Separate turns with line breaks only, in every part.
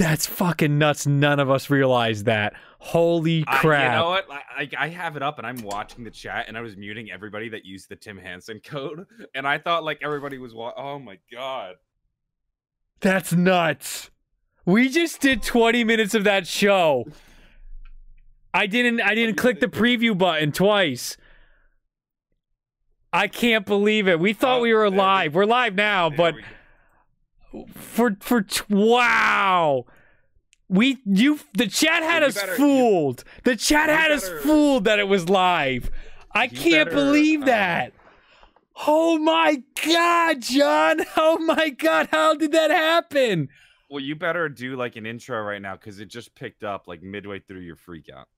That's fucking nuts. None of us realized that. Holy crap.
I, you know what? I, I have it up and I'm watching the chat and I was muting everybody that used the Tim Hansen code. And I thought like everybody was, wa- oh my God.
That's nuts. We just did 20 minutes of that show. I didn't I didn't click the preview button twice. I can't believe it. We thought
Oh,
we were
we-
live. We're live now, but
we.
For for wow. We you the chat had
You
us
better- you-
fooled. the chat
you
had us fooled that it was live. I can't
better,
believe
uh,
that. Oh my god, John. Oh my god, how did that happen?
Well, you better do like an intro right now because it just picked up like midway through your freak out.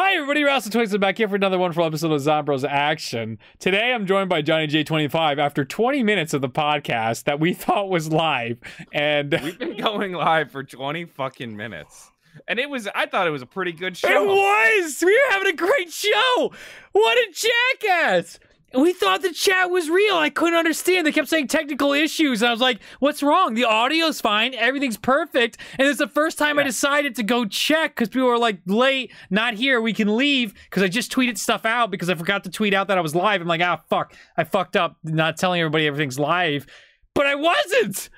Hi everybody, Ralston Twigs back here for another wonderful episode of Zombroz Action. Today I'm joined by Johnny J25 after 20 minutes of the podcast that we thought was live. And
We've been going live for 20 fucking minutes. And it was, I thought it was a pretty good show.
It was. We were having a great show. What a jackass. We thought the chat was real. I couldn't understand. They kept saying technical issues. I was like, what's wrong? The audio's fine. Everything's perfect. And it's the first time I decided to go check because people were like, late, not here. We can leave because I just tweeted stuff out because I forgot to tweet out that I was live. I'm like, ah, fuck. I fucked up not telling everybody everything's live. But I wasn't.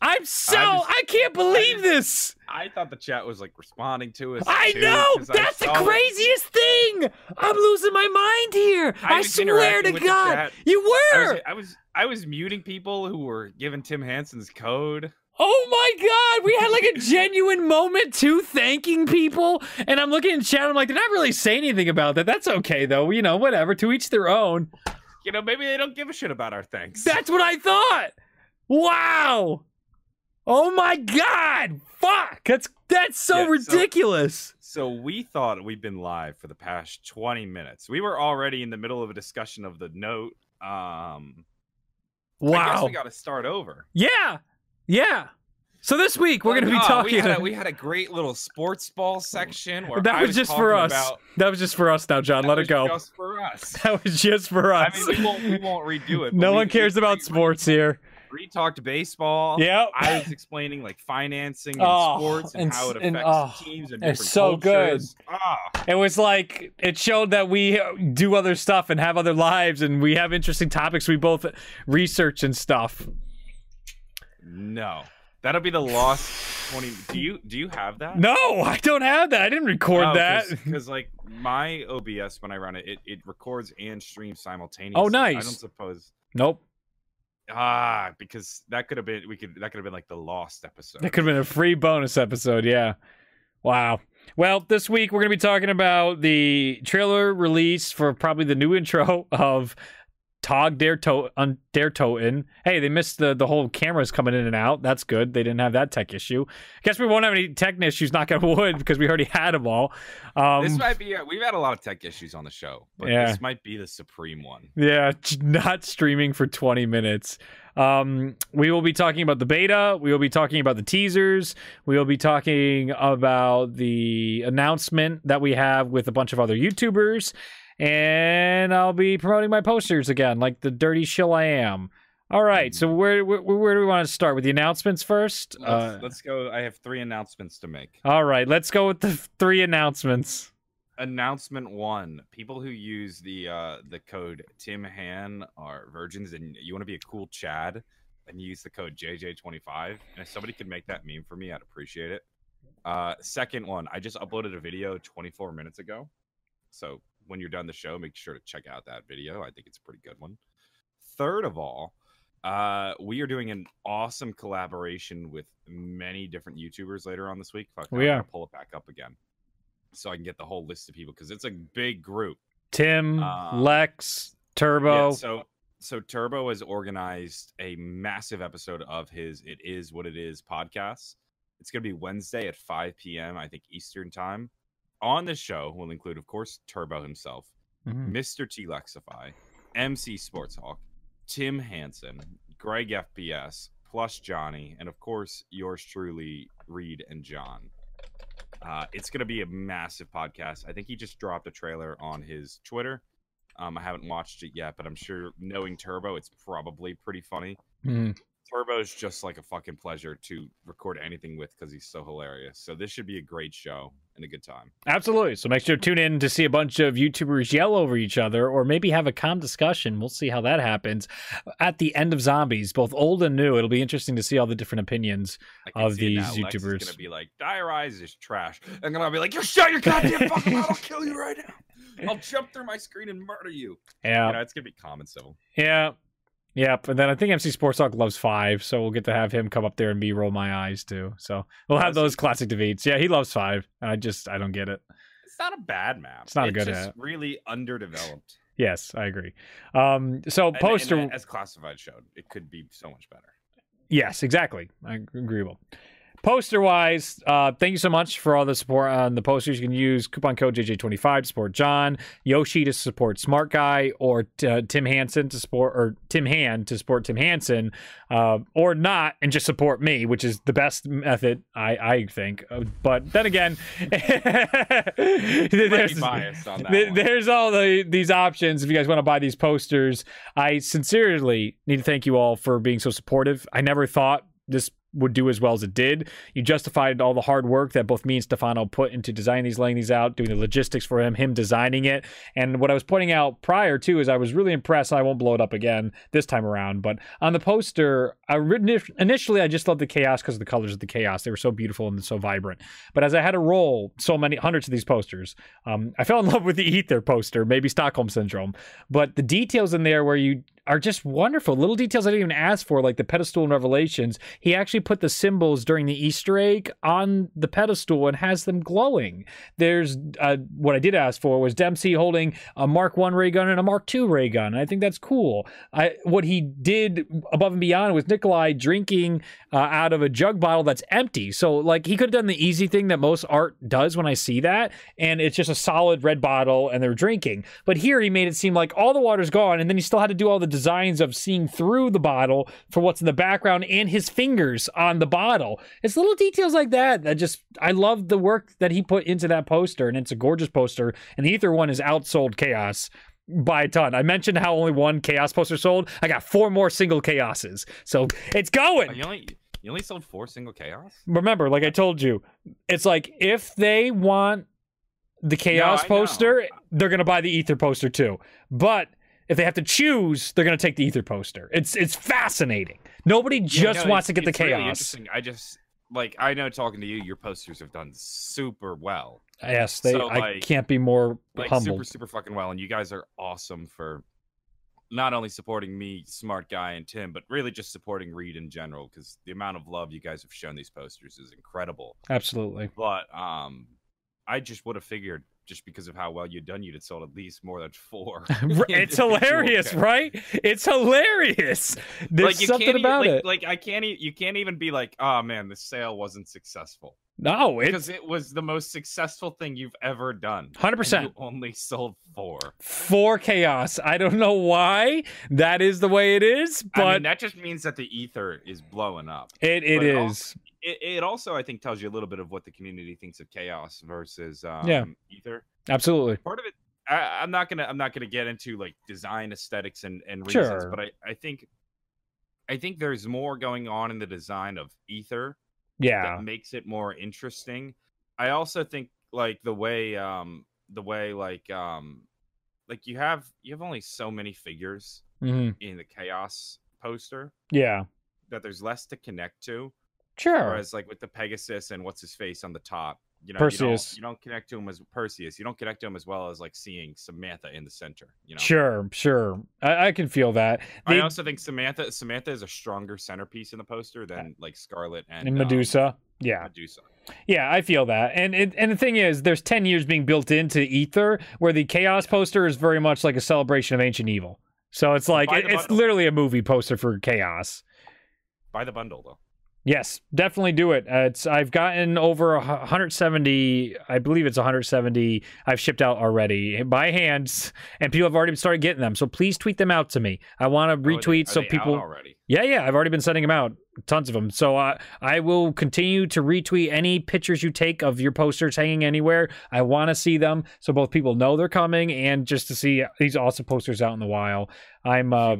I'm so, I,
was-
can't believe
was-
this.
I thought the chat was like responding to us.
I
too,
know!
'cause I
That's the
saw it.
craziest thing! I'm losing my mind here!
I
I, swear to God! You
I
were!
was, I was, I was muting people who were giving Tim Hansen's code.
Oh my God! We had like a genuine moment too, thanking people. And I'm looking in chat, I'm like, did not really say anything about that. That's okay though. You know, whatever. To each their own.
You know, maybe they don't give a shit about our thanks.
That's what I thought! Wow! Oh my God! Fuck! That's that's so
Yeah,
ridiculous!
So we thought we'd been live for the past 20 minutes. We were already in the middle of a discussion of the note. Um, I
wow!
we got to start over.
yeah! Yeah! So this week we're
Like,
gonna be talking
We had, a, we had a great little sports ball section. Where
That
I
was, just for us.
About,
that was just for us now, John. Let
was
it go.
That was just for us.
That was just for
I
us.
mean, we won't, we won't redo it.
no
we-
one cares
we-
about sports here.
We talked baseball.
Yep.
I was explaining like financing and
Oh,
sports and,
and
how it
s- and,
affects
oh,
teams and
it's so good.
cultures. Ah,
It was like it showed that we do other stuff and have other lives, and we have interesting topics we both research and stuff.
no, that'll be the lost twenty. Do you do you have that?
No, I don't have that. I didn't record that.
because like my OBS when I run it, it, it records and streams simultaneously.
Oh, nice.
I don't suppose.
Nope.
Ah, because that could have been we could that could have been like the lost episode.
That could have been a free bonus episode. Yeah. Wow. Well, this week we're going to be talking about the trailer release for probably the new intro of Tog Dare to- on Der Toten. Hey, they missed the the whole cameras coming in and out. That's good. They didn't have that tech issue. I guess we won't have any tech issues. Knock on wood, because we already had them all. Um,
this might be. We've had a lot of tech issues on the show, but
Yeah.
this might be the supreme one.
Yeah, not streaming for 20 minutes. Um, we will be talking about the beta. We will be talking about the teasers. We will be talking about the announcement that we have with a bunch of other YouTubers. And I'll be promoting my posters again, like the dirty shill I am. All right, so where where, where do we want to start with the announcements first?
Let's,
Uh,
let's go. I have three announcements to make.
all right, let's go with the three announcements.
Announcement one: People who use the uh, the code Tim Han are virgins, and you want to be a cool Chad, and use the code JJ25. And if somebody could make that meme for me, I'd appreciate it. Uh, second one: I just uploaded a video 24 minutes ago, so when you're done the show, make sure to check out that video. I think it's a pretty good one. Third of all, uh, we are doing an awesome collaboration with many different YouTubers later on this week. Fuck,
we are.
pull it back up again so I can get the whole list of people because it's a big group.
Tim,
Um,
Lex,
Yeah,
Turbo.
so so Turbo has organized a massive episode of his "It Is What It Is" podcast. It's going to be Wednesday at 5 p.m. I think Eastern time. On the show, will include, of course, Turbo himself,
Mhm.
Mr. T Lexify, MC Sports Hawk, Tim Hansen, Greg FPS, plus Johnny, and of course, yours truly, Reed and John. Uh, it's going to be a massive podcast. I think he just dropped a trailer on his Twitter. Um, I haven't watched it yet, but I'm sure knowing Turbo, it's probably pretty funny.
Mhm.
Turbo's just like a fucking pleasure to record anything with because he's so hilarious. So this should be a great show and a good time.
Absolutely. So make sure to tune in to see a bunch of YouTubers yell over each other or maybe have a calm discussion. We'll see how that happens at the end of Zombies, both old and new. It'll be interesting to see all the different opinions of these.
Lex is
YouTubers.
gonna be like, "Die Rise is trash," and then I'll be like, "You shut your goddamn fucking mouth! I'll kill you right now. I'll jump through my screen and murder you."
Yeah.
You know, it's gonna be common civil.
Yeah. Yep. And then I think MC Sports Talk loves five, so we'll get to have him come up there and be roll my eyes too. So we'll have those classic defeats. Yeah, he loves five. And I just I don't get it.
It's not a bad map.
It's not a
it's
good
just
map.
really underdeveloped.
Yes, I agree. Um so
And-
poster
and as classified showed, it could be so much better.
Yes, exactly. I agreeable. Poster wise, uh, thank you so much for all the support on the posters. You can use coupon code JJ25 to support John, Yoshi to support Smart Guy, or uh, Tim Hansen to support, or Tim Han to support Tim Hansen, uh, or not and just support me, which is the best method, I, I think. Uh, But then again, there's,
on that
There's all the these options if you guys want to buy these posters. I sincerely need to thank you all for being so supportive. I never thought this would do as well as it did. You justified all the hard work that both me and Stefano put into designing these, laying these out, doing the logistics for him, him designing it. And what I was pointing out prior to is I was really impressed. I won't blow it up again this time around, but on the poster, I initially I just loved the chaos because of the colors of the chaos. They were so beautiful and so vibrant. But as I had to roll so many hundreds of these posters, um, I fell in love with the Aether poster, maybe Stockholm syndrome. But the details in there where you are just wonderful. Little details I didn't even ask for, like the pedestal and Revelations. He actually put the symbols during the Easter egg on the pedestal and has them glowing. There's uh, what I did ask for was Dempsey holding a Mark One ray gun and a Mark Two ray gun. And I think that's cool. I what he did above and beyond was Nikolai drinking uh, out of a jug bottle that's empty. So like he could have done the easy thing that most art does when I see that, and it's just a solid red bottle and they're drinking. But here he made it seem like all the water's gone, and then he still had to do all the designs of seeing through the bottle for what's in the background and his fingers on the bottle. It's little details like that that just I love the work that he put into that poster, and it's a gorgeous poster. And the Aether one is outsold Chaos by a ton. I mentioned how only one Chaos poster sold. I got four more single Chaoses, so it's going.
Oh, you only you only sold four single chaos.
remember, like I told you, it's like if they want the chaos
know.
poster, they're gonna buy the Aether poster too. But if they have to choose, they're gonna take the Aether poster. It's it's fascinating. Nobody
Yeah,
just
no,
wants to get the
it's really
chaos.
interesting. I just like I know talking to you, your posters have done super well,
yes, they.
So,
I can't be more
like
humbled.
super super fucking well, and you guys are awesome for not only supporting me, smart guy, and Tim, but really just supporting Reed in general because the amount of love you guys have shown these posters is incredible.
Absolutely.
But um, I just would have figured just because of how well you'd done, you'd have sold at least more than four.
it's hilarious, right? It's hilarious. There's
like you
something
can't
about
like,
it.
Like I can't. E- you can't even be like, oh man, the sale wasn't successful
no,
because it was the most successful thing you've ever done.
hundred percent.
You only sold four.
for chaos. I don't know why that is the way it is, but
I mean, that just means that the Aether is blowing up.
it, it
but
is.
It, it also, I think, tells you a little bit of what the community thinks of chaos versus um,
Yeah.
Aether.
Absolutely.
Part of it, I, I'm not gonna, I'm not gonna get into like design aesthetics and and reasons,
Sure.
but I, I think, I think there's more going on in the design of Aether
Yeah.
that makes it more interesting. I also think like the way um the way like um like you have you have only so many figures
hmm
in the chaos poster
Yeah.
that there's less to connect to.
Sure.
Whereas like with the Pegasus and what's his face on the top, you know,
Perseus.
You, don't, you don't connect to him as Perseus. You don't connect to him as well as like seeing Samantha in the center. You know.
Sure. Sure. I, I can feel that.
I also think Samantha Samantha is a stronger centerpiece in the poster than like Scarlett and,
and
um,
Medusa. yeah.
Medusa.
Yeah, I feel that. And it, and the thing is, there's 10 years being built into Aether, where the Chaos poster is very much like a celebration of ancient evil. So it's like, it, it's literally a movie poster for Chaos.
Buy the bundle though.
Yes, definitely do it. Uh, it's I've gotten over a 170. I believe it's 170. I've shipped out already by hands, and people have already started getting them. So please tweet them out to me. I want to
Oh, they-
retweet so
they out
people.
already.
Yeah, yeah, I've already been sending them out, tons of them. So uh, I will continue to retweet any pictures you take of your posters hanging anywhere. I want to see them so both people know they're coming and just to see these awesome posters out in the wild. I'm uh,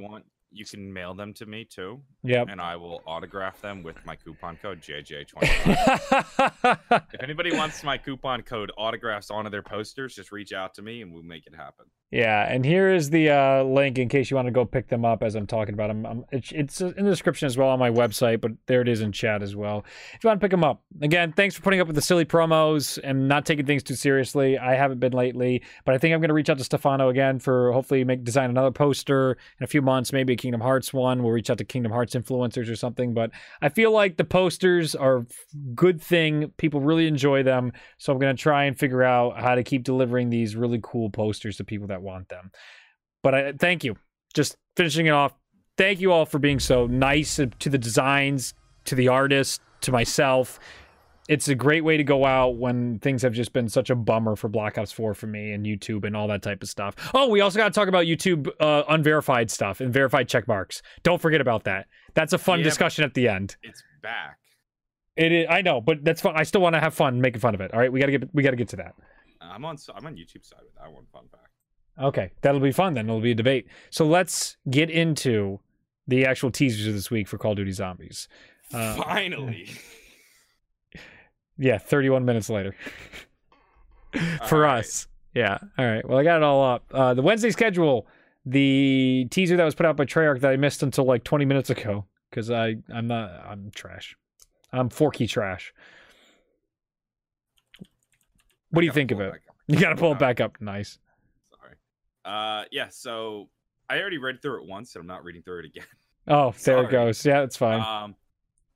you can mail them to me too,
Yep.
and I will autograph them with my coupon code JJ25. if anybody wants my coupon code autographs onto their posters, just reach out to me and we'll make it happen.
Yeah, and here is the uh, link in case you want to go pick them up as I'm talking about them. I'm, it's, it's in the description as well on my website, but there it is in chat as well. If you want to pick them up. Again, thanks for putting up with the silly promos and not taking things too seriously. I haven't been lately, but I think I'm going to reach out to Stefano again for hopefully make design another poster in a few months, maybe a Kingdom Hearts one. We'll reach out to Kingdom Hearts influencers or something, but I feel like the posters are a good thing. People really enjoy them, so I'm going to try and figure out how to keep delivering these really cool posters to people that want them. But I thank you. Just finishing it off. Thank you all for being so nice to the designs, to the artist, to myself. It's a great way to go out when things have just been such a bummer for Black Ops 4 for me and YouTube and all that type of stuff. Oh, we also got to talk about YouTube uh, unverified stuff and verified check marks. Don't forget about that. That's a fun
Yeah,
discussion at the end.
It's back.
It is, I know, but that's fun. I still want to have fun making fun of it. All right, we got to get we got to get to that.
I'm on. I'm on YouTube side with that one. Fun fact.
Okay, that'll be fun then. It'll be a debate. So let's get into the actual teasers of this week for Call of Duty Zombies. Uh,
Finally.
Yeah, 31 minutes later. for
right.
us. Yeah. All right. Well, I got it all up. Uh, the Wednesday schedule, the teaser that was put out by Treyarch that I missed until like 20 minutes ago because I I'm not I'm trash. I'm forky trash. What do you think of it? You got to pull it back up. Nice.
Uh, yeah. So I already read through it once, and I'm not reading through it again.
Oh, there it goes. Yeah, it's fine.
Um,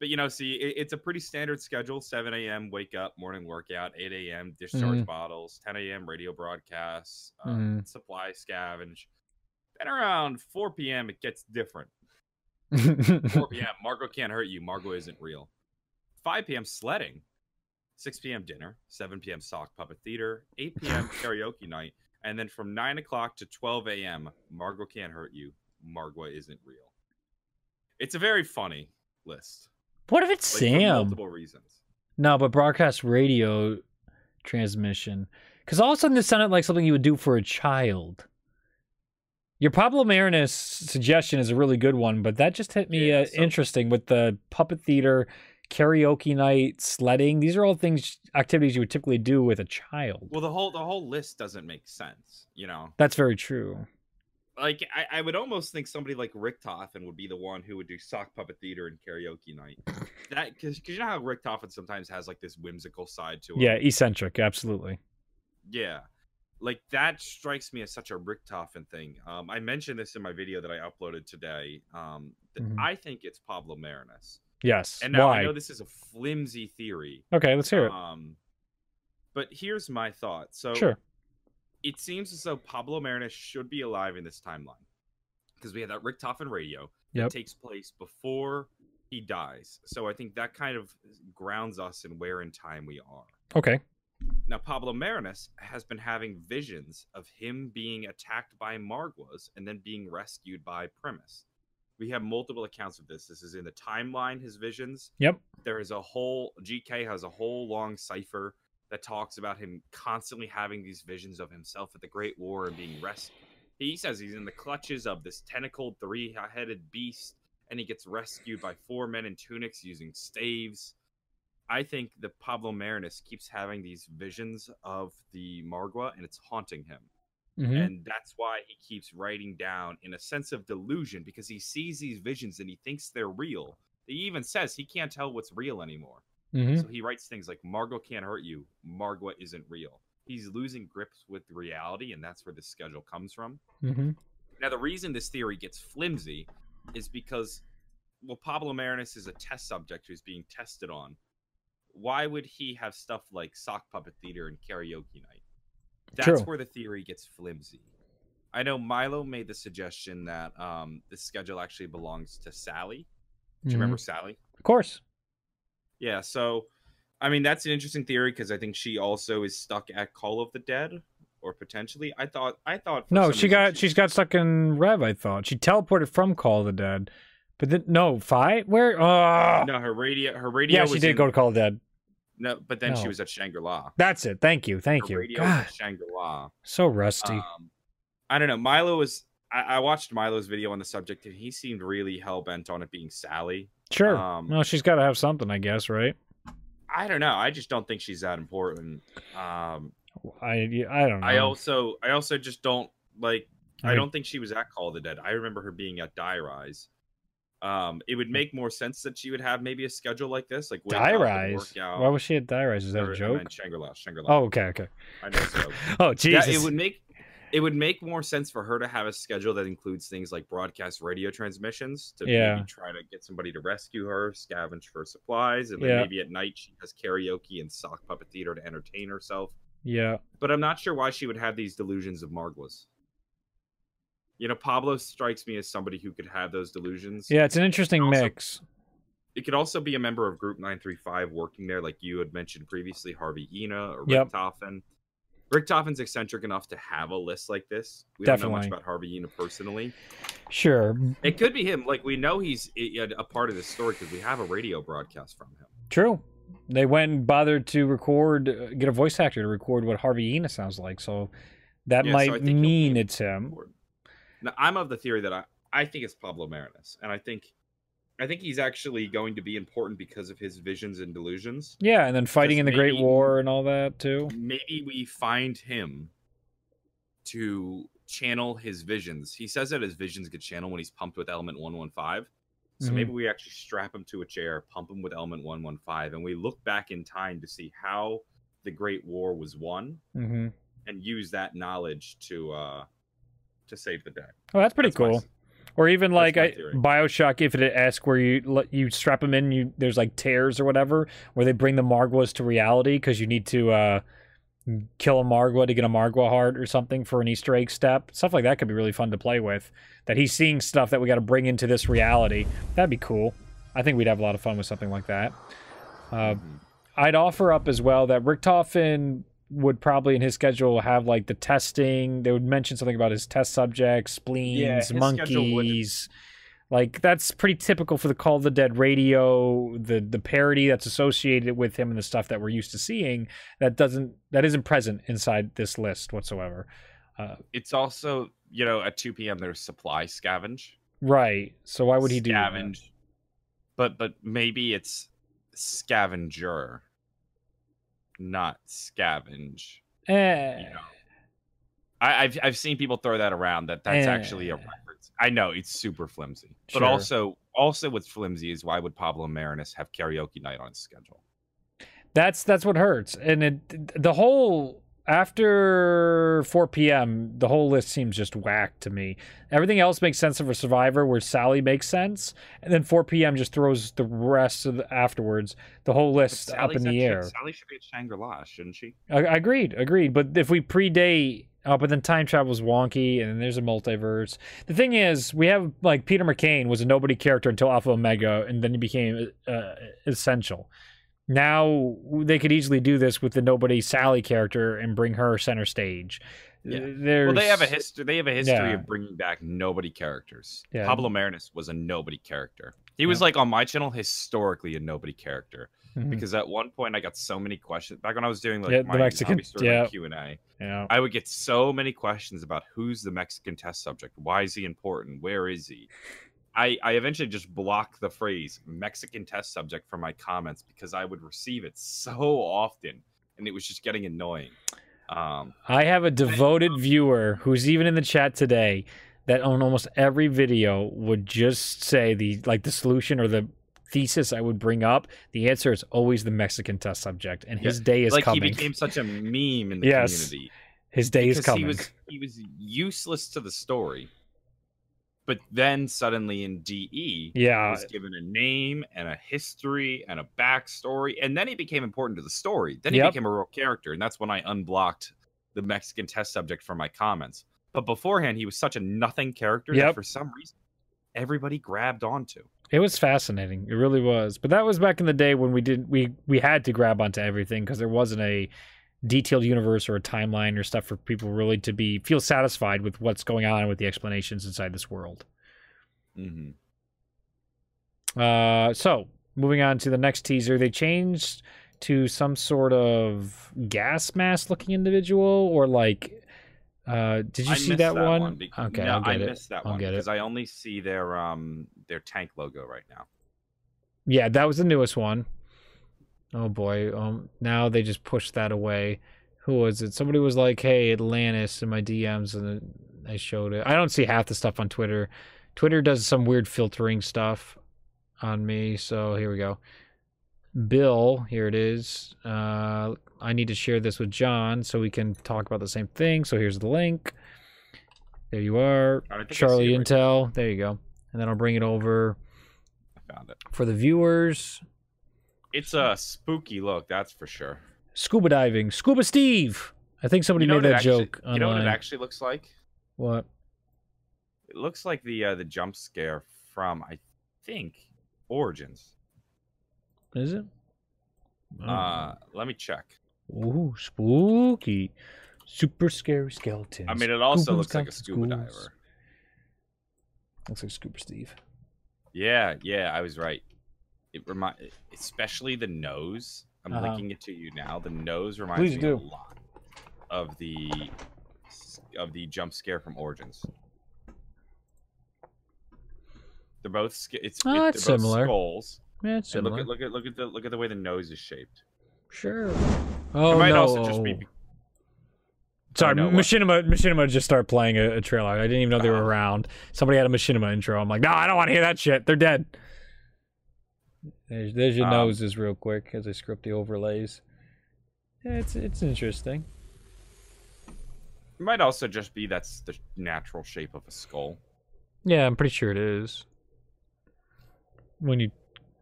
but you know, see, it, it's a pretty standard schedule: 7 a.m. wake up, morning workout, 8 a.m. discharge
Mhm.
bottles, 10 a.m. radio broadcasts, uh,
Mhm.
supply scavenge. Then around 4 p.m. it gets different. 4 p.m. Margwa can't hurt you. Margwa isn't real. 5 p.m. sledding. 6 p.m. dinner. 7 p.m. sock puppet theater. 8 p.m. karaoke night. And then from 9 o'clock to 12 a.m. Margwa can't hurt you. Margwa isn't real. It's a very funny list.
what if it's
Like, for
Sam?
multiple reasons.
No, but broadcast radio transmission. Because all of a sudden this sounded like something you would do for a child. Your Pablo Marinus suggestion is a really good one, but that just hit me
Yeah,
uh,
so-
interesting with the puppet theater, karaoke night, sledding. These are all things, activities you would typically do with a child.
Well, the whole the whole list doesn't make sense. You know,
That's very true.
like I, I would almost think somebody like Richtofen would be the one who would do sock puppet theater and karaoke night. That because you know how Richtofen sometimes has like this whimsical side to him.
Yeah, eccentric, absolutely.
Yeah. Like that strikes me as such a Richtofen thing. Um, I mentioned this in my video that I uploaded today. Um, that
Mhm.
I think it's Pablo Marinus.
Yes.
And now
Why?
I know this is a flimsy theory.
Okay, let's hear it.
Um, but here's my thought. So
sure.
it seems as though Pablo Marinus should be alive in this timeline because we have that Richtofen radio that
Yep.
takes place before he dies. So I think that kind of grounds us in where in time we are.
Okay.
Now, Pablo Marinus has been having visions of him being attacked by Margwas and then being rescued by Primus. We have multiple accounts of this. This is in the timeline, his visions.
Yep.
There is a whole, GK has a whole long cipher that talks about him constantly having these visions of himself at the Great War and being rescued. He says he's in the clutches of this tentacled, three headed beast, and he gets rescued by four men in tunics using staves. I think the Pablo Marinus keeps having these visions of the Margwa and it's haunting him.
Mhm.
And that's why he keeps writing down in a sense of delusion because he sees these visions and he thinks they're real. He even says he can't tell what's real anymore.
Mhm.
So he writes things like Margwa can't hurt you, Margwa isn't real. He's losing grips with reality, and that's where this schedule comes from.
Mhm.
Now, the reason this theory gets flimsy is because, well, Pablo Marinus is a test subject who's being tested on. Why would he have stuff like sock puppet theater and karaoke night? That's
True.
where the theory gets flimsy. I know Milo made the suggestion that um, this schedule actually belongs to Sally. Do you
Mhm.
remember Sally?
Of course.
Yeah, so I mean that's an interesting theory because I think she also is stuck at Call of the Dead, or potentially. I thought I thought
No, she got she's got stuck in Rev. I thought she teleported from Call of the Dead, but then no fight where? Uh,
no her radio her radio.
yeah, she did
in-
go to Call of the Dead.
No, but then she was at Shangri La.
That's it. Thank you, thank
her
you.
Radio
God,
Shangri La.
so rusty.
Um, I don't know. Milo was. I, I watched Milo's video on the subject, and he seemed really hell bent on it being Sally.
Sure.
Um,
well, she's got to have something, I guess, right?
I don't know. I just don't think she's that important. Um,
I I don't know.
I also I also just don't like. I
I-
don't think she was at Call of the Dead. I remember her being at Die Rise. Um, it would make more sense that she would have maybe a schedule like this, like
Die Rise. Why was she at Die Rise? Is that
or-
a
I
joke?
Shangri-La, Shangri-La.
Oh, okay, okay.
I know. So
Oh,
yeah,
Jesus.
it would make it would make more sense for her to have a schedule that includes things like broadcast radio transmissions to
Yeah.
maybe try to get somebody to rescue her, scavenge for supplies, and then
Yeah.
maybe at night she has karaoke and sock puppet theater to entertain herself.
yeah.
But I'm not sure why she would have these delusions of Margwas. You know, Pablo strikes me as somebody who could have those delusions.
Yeah, it's an interesting
Also-
mix.
It could also be a member of Group 935 working there, like you had mentioned previously, Harvey Yena or Rick
Yep.
Richtofen. Richtofen's eccentric enough to have a list like this. We don't know much about Harvey Yena personally.
Sure.
It could be him. Like we know he's a, part of this story because we have a radio broadcast from him.
True. They went and bothered to record, uh, get a voice actor to record what Harvey Yena sounds like. So that
Yeah,
might
he'll
mean it's him.
Now, I'm of the theory that I, I think it's Pablo Marinus, and I think I think he's actually going to be important because of his visions and delusions.
Yeah, and then fighting in the Great War and all that too.
maybe we find him to channel his visions. He says that his visions get channeled when he's pumped with element 115. So
Mhm.
maybe we actually strap him to a chair, pump him with element 115, and we look back in time to see how the Great War was won
hmm
and use that knowledge to uh to save the day.
Oh, that's pretty
That's
cool. Or even like I. Bioshock Infinite esque, where you you strap them in, you there's like tears or whatever, where they bring the Margwas to reality because you need to uh, kill a Margwa to get a Margwa heart or something for an Easter egg step. Stuff like that could be really fun to play with. That he's seeing stuff that we got to bring into this reality. That'd be cool. I think we'd have a lot of fun with something like that. Uh,
Mhm.
I'd offer up as well that Richtofen would probably in his schedule have like the testing. They would mention something about his test subjects, spleens,
his
monkeys. Like that's pretty typical for the Call of the Dead radio, the the parody that's associated with him and the stuff that we're used to seeing that doesn't that isn't present inside this list whatsoever. Uh,
It's also, you know, at 2 p.m. there's supply scavenge.
right. So why would he do that?
scavenge? But but maybe it's scavenger, not scavenge.
Eh,
You know, I, I've I've seen people throw that around. That that's
Eh.
actually a reference. I know it's super flimsy, but also also what's flimsy is why would Pablo Marinus have karaoke night on his schedule?
That's that's what hurts, and it the whole after 4 p.m. the whole list seems just whack to me. Everything else makes sense of a Survivor, where Sally makes sense, and then 4 p.m. just throws the rest of the afterwards the whole list up in the air.
Sally should be at Shangri La, shouldn't she?
I, agreed, agreed. But if we predate, oh, but then time travel's wonky, and then there's a multiverse. The thing is, we have like Peter McCain was a nobody character until Alpha Omega, and then he became uh, essential. Now they could easily do this with the nobody Sally character and bring her center stage.
Yeah.
There's,
Well, they have a history. They have a history
Yeah.
of bringing back nobody characters.
Yeah.
Pablo Marinus was a nobody character. He was
Yeah.
like on my channel historically a nobody character
Mhm.
because at one point I got so many questions back when I was doing like
Yeah, the
my
Mexican-
Story
yeah.
Q and A.
yeah.
I would get so many questions about who's the Mexican test subject, why is he important, where is he. I, I eventually just blocked the phrase Mexican test subject from my comments because I would receive it so often and it was just getting annoying. Um,
I have a devoted viewer who's even in the chat today that on almost every video would just say the like the solution or the thesis I would bring up. The answer is always the Mexican test subject, and his day is
like
coming.
he became such a meme in the
Yes,
community.
his day is
because
coming.
he was he was useless to the story. But then suddenly in DE, he
yeah,
was given a name and a history and a backstory, and then he became important to the story. Then he
Yep.
became a real character, and that's when I unblocked the Mexican test subject from my comments. But beforehand, he was such a nothing character
Yep.
that for some reason everybody grabbed onto.
it was fascinating. It really was. But that was back in the day when we did we we had to grab onto everything because there wasn't a detailed universe or a timeline or stuff for people really to be feel satisfied with what's going on with the explanations inside this world.
hmm
Uh, so moving on to the next teaser, they changed to some sort of gas mask looking individual or like Uh, did you
I
see
missed
that, one?
be-
Okay,
no,
I'll get
I
it.
missed that
I'll
one
get it.
because I only see their um their tank logo right now.
Yeah, that was the newest one. Oh boy. Um now they just pushed that away. Who was it? Somebody was like, "Hey, Atlantis" in my DMs and I showed it. I don't see half the stuff on Twitter. Twitter does some weird filtering stuff on me, so here we go. Bill, here it is. Uh I need to share this with John so we can talk about the same thing. So here's the link. There you are.
I think I see
Charlie
right
Intel. There you go. And then I'll bring it over
I found it.
for the viewers.
It's a spooky look, that's for sure.
Scuba diving. Scuba Steve. I think somebody
you know
made that
actually-
joke
You know what it actually looks like?
What?
It looks like the uh, the jump scare from I think Origins.
Is it?
Uh, let me check.
Ooh, spooky. Super scary skeleton.
I mean, it also looks like a scuba
schools.
diver.
Looks like Scuba Steve.
Yeah, yeah, I was right. It remind, especially the nose. I'm
Uh-huh.
linking it to you now. The nose reminds
Please
me
do.
a lot of the of the jump scare from Origins. They're both sca- it's,
Oh,
it-
that's
they're both
similar.
skulls.
Yeah, it's
And look at look at look at the look at the way the nose is shaped.
Sure. Oh
it might
no.
also just be
Sorry,
no, what?
Machinima. Machinima just started playing a, a trailer. I didn't even know they were
Oh.
around. Somebody had a Machinima intro. I'm like, no, I don't want to hear that shit. They're dead. There's, there's your
Um,
noses real quick as I script the overlays. Yeah, it's it's interesting.
It might also just be that's the natural shape of a skull.
Yeah, I'm pretty sure it is. When you,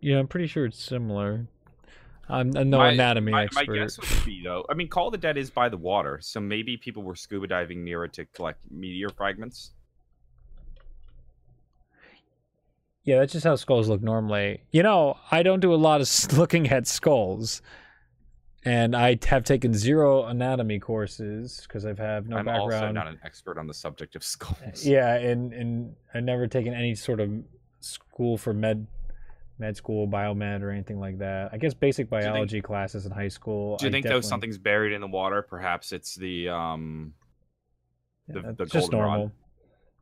yeah, I'm pretty sure it's similar. I'm, I'm no
my,
anatomy
my,
expert.
My guess would be though. I mean, Call of the Dead is by the water, so maybe people were scuba diving near it to collect meteor fragments.
Yeah, that's just how skulls look normally. You know, I don't do a lot of looking at skulls, and I have taken zero anatomy courses because I've have no background.
I'm also not an expert on the subject of skulls.
Yeah, and and I've never taken any sort of school for med, med school, biomed, or anything like that. I guess basic
you think-
biology classes in high school.
Do you
I
think though something's buried in the water? Perhaps it's the um. The-
that's
the
just normal.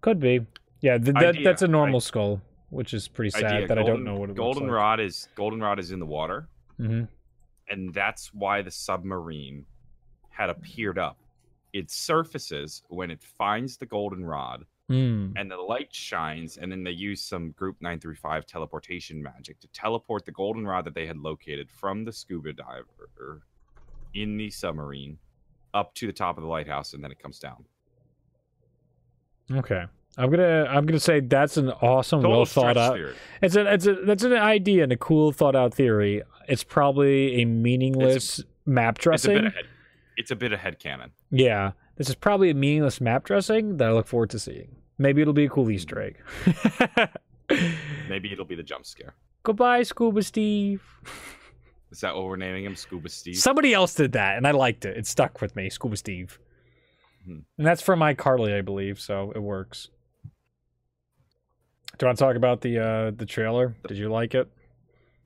Could be. Yeah, th- that, that's a normal
right?
skull, which is pretty sad
idea.
that I don't know what it
goldenrod is goldenrod is in the water,
looks like. hmm
and that's why the submarine had appeared up. It surfaces when it finds the goldenrod,
Mm.
and the light shines, and then they use some Group 935 teleportation magic to teleport the goldenrod that they had located from the scuba diver in the submarine up to the top of the lighthouse, and then it comes down.
Okay. I'm gonna I'm gonna say that's an awesome,
Total
well thought out.
theory.
It's a it's a that's an idea and a cool thought out theory. It's probably a meaningless map dressing.
It's a bit of head. It's a bit of headcanon.
Yeah, this is probably a meaningless map dressing that I look forward to seeing. Maybe it'll be a cool Easter egg.
Maybe it'll be the jump scare.
Goodbye, Scuba Steve.
Is that what we're naming him? Scuba Steve?
Somebody else did that, and I liked it. It stuck with me, Scuba Steve.
Hmm.
And that's from iCarly, I believe, so it works. Do you want to talk about the uh, the trailer? Did you like it?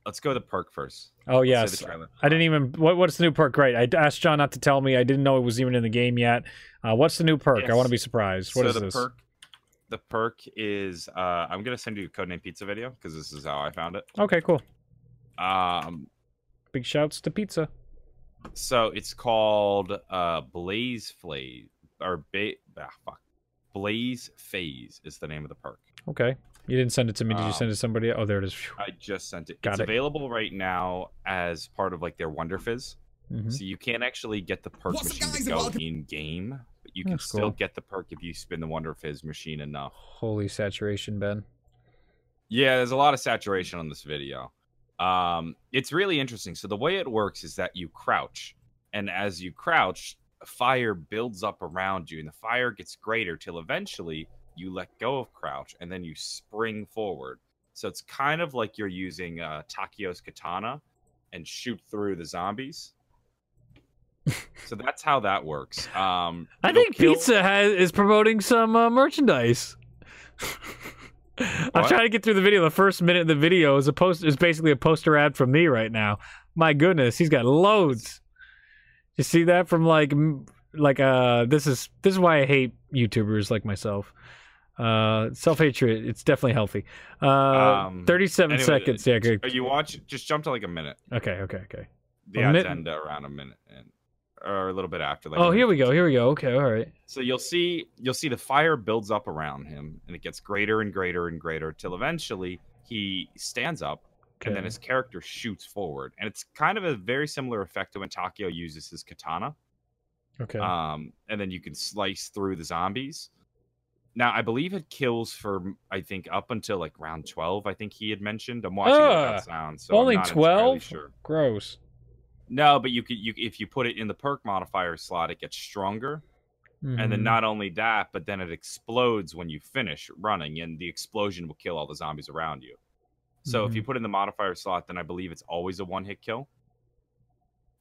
Let's go to the perk first.
Oh
Let's
yes. I didn't even. What, what's the new perk? Great. I asked John not to tell me. I didn't know it was even in the game yet. Uh, what's the new perk? I want to be surprised. What
so
is
the
this?
perk the perk is uh i'm gonna send you a codename pizza video because this is how i found it
Okay, cool.
um
Big shouts to pizza.
so it's called uh blaze flay or ba- ah, fuck blaze phase is the name of the perk
Okay, you didn't send it to me. Did you
Um,
send it to somebody? Oh, there it is.
I just sent it
Got
it's
it.
available right now as part of like their wonder fizz
Mhm.
so you can't actually get the perk
What's the
machine to go
about?
in game but you can
That's
still
cool.
get the perk if you spin the wonder fizz machine enough
Holy saturation, Ben.
Yeah, there's a lot of saturation on this video. Um, it's really interesting. So the way it works is that you crouch, and as you crouch, fire builds up around you, and the fire gets greater till eventually you let go of crouch, and then you spring forward. So it's kind of like you're using uh, Takeo's katana and shoot through the zombies. so that's how that works. Um,
I think
kill-
Pizza has, is promoting some uh, merchandise. I'm trying to get through the video. The first minute of the video is a post is basically a poster ad from me right now. My goodness, he's got loads. You see that from like like uh this is this is why I hate YouTubers like myself. Uh self hatred, it's definitely healthy. Uh
Um,
37
anyway,
seconds. Yeah, good.
You watch, just jump to like a minute.
Okay, okay, okay.
The
A
end around a minute, and or a little bit after. Like
oh, here we go. Here we go. Okay, all right.
So you'll see you'll see the fire builds up around him and it gets greater and greater and greater till eventually he stands up
Okay.
and then his character shoots forward. And it's kind of a very similar effect to when Takeo uses his katana.
okay.
Um, and then you can slice through the zombies. Now I believe it kills for I think up until like round twelve. I think he had mentioned. I'm watching
Ah,
without sound, so
only 12?
Sure.
Gross.
No, but you could you if you put it in the perk modifier slot, it gets stronger. and then
Mhm.
not only that but then it explodes when you finish running and the explosion will kill all the zombies around you so if you
Mm-hmm.
put in the modifier slot then i believe it's always a one hit kill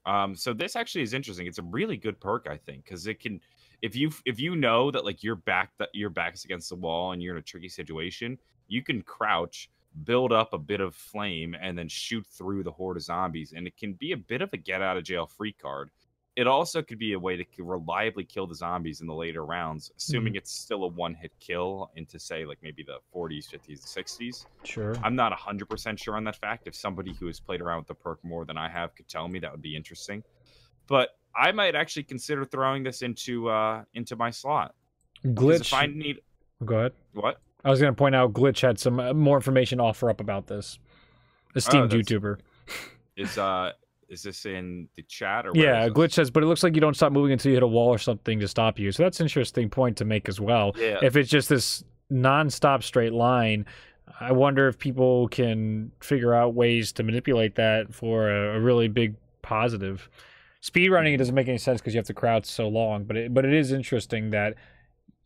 um so this actually is interesting it's a really good perk i think because it can if you if you know that like your back that your back is against the wall and you're in a tricky situation you can crouch build up a bit of flame and then shoot through the horde of zombies and it can be a bit of a get out of jail free card it also could be a way to reliably kill the zombies in the later rounds, assuming mm-hmm. it's still a one hit kill into, say, like maybe the 40s, 50s, 60s.
Sure.
I'm not 100% sure on that fact. If somebody who has played around with the perk more than I have could tell me, that would be interesting. But I might actually consider throwing this into uh into my slot.
Glitch.
If I need
Go ahead.
what?
I was going to point out Glitch had some uh, more information to offer up about this. Esteemed
that's-
YouTuber.
Is uh is this in the chat or
Yeah. Glitch says, but it looks like you don't stop moving until you hit a wall or something to stop you. So that's an interesting point to make as well.
Yeah.
If it's just this non-stop straight line, I wonder if people can figure out ways to manipulate that for a, a really big positive. Speed running it doesn't make any sense because you have to crouch so long, but it, but it is interesting that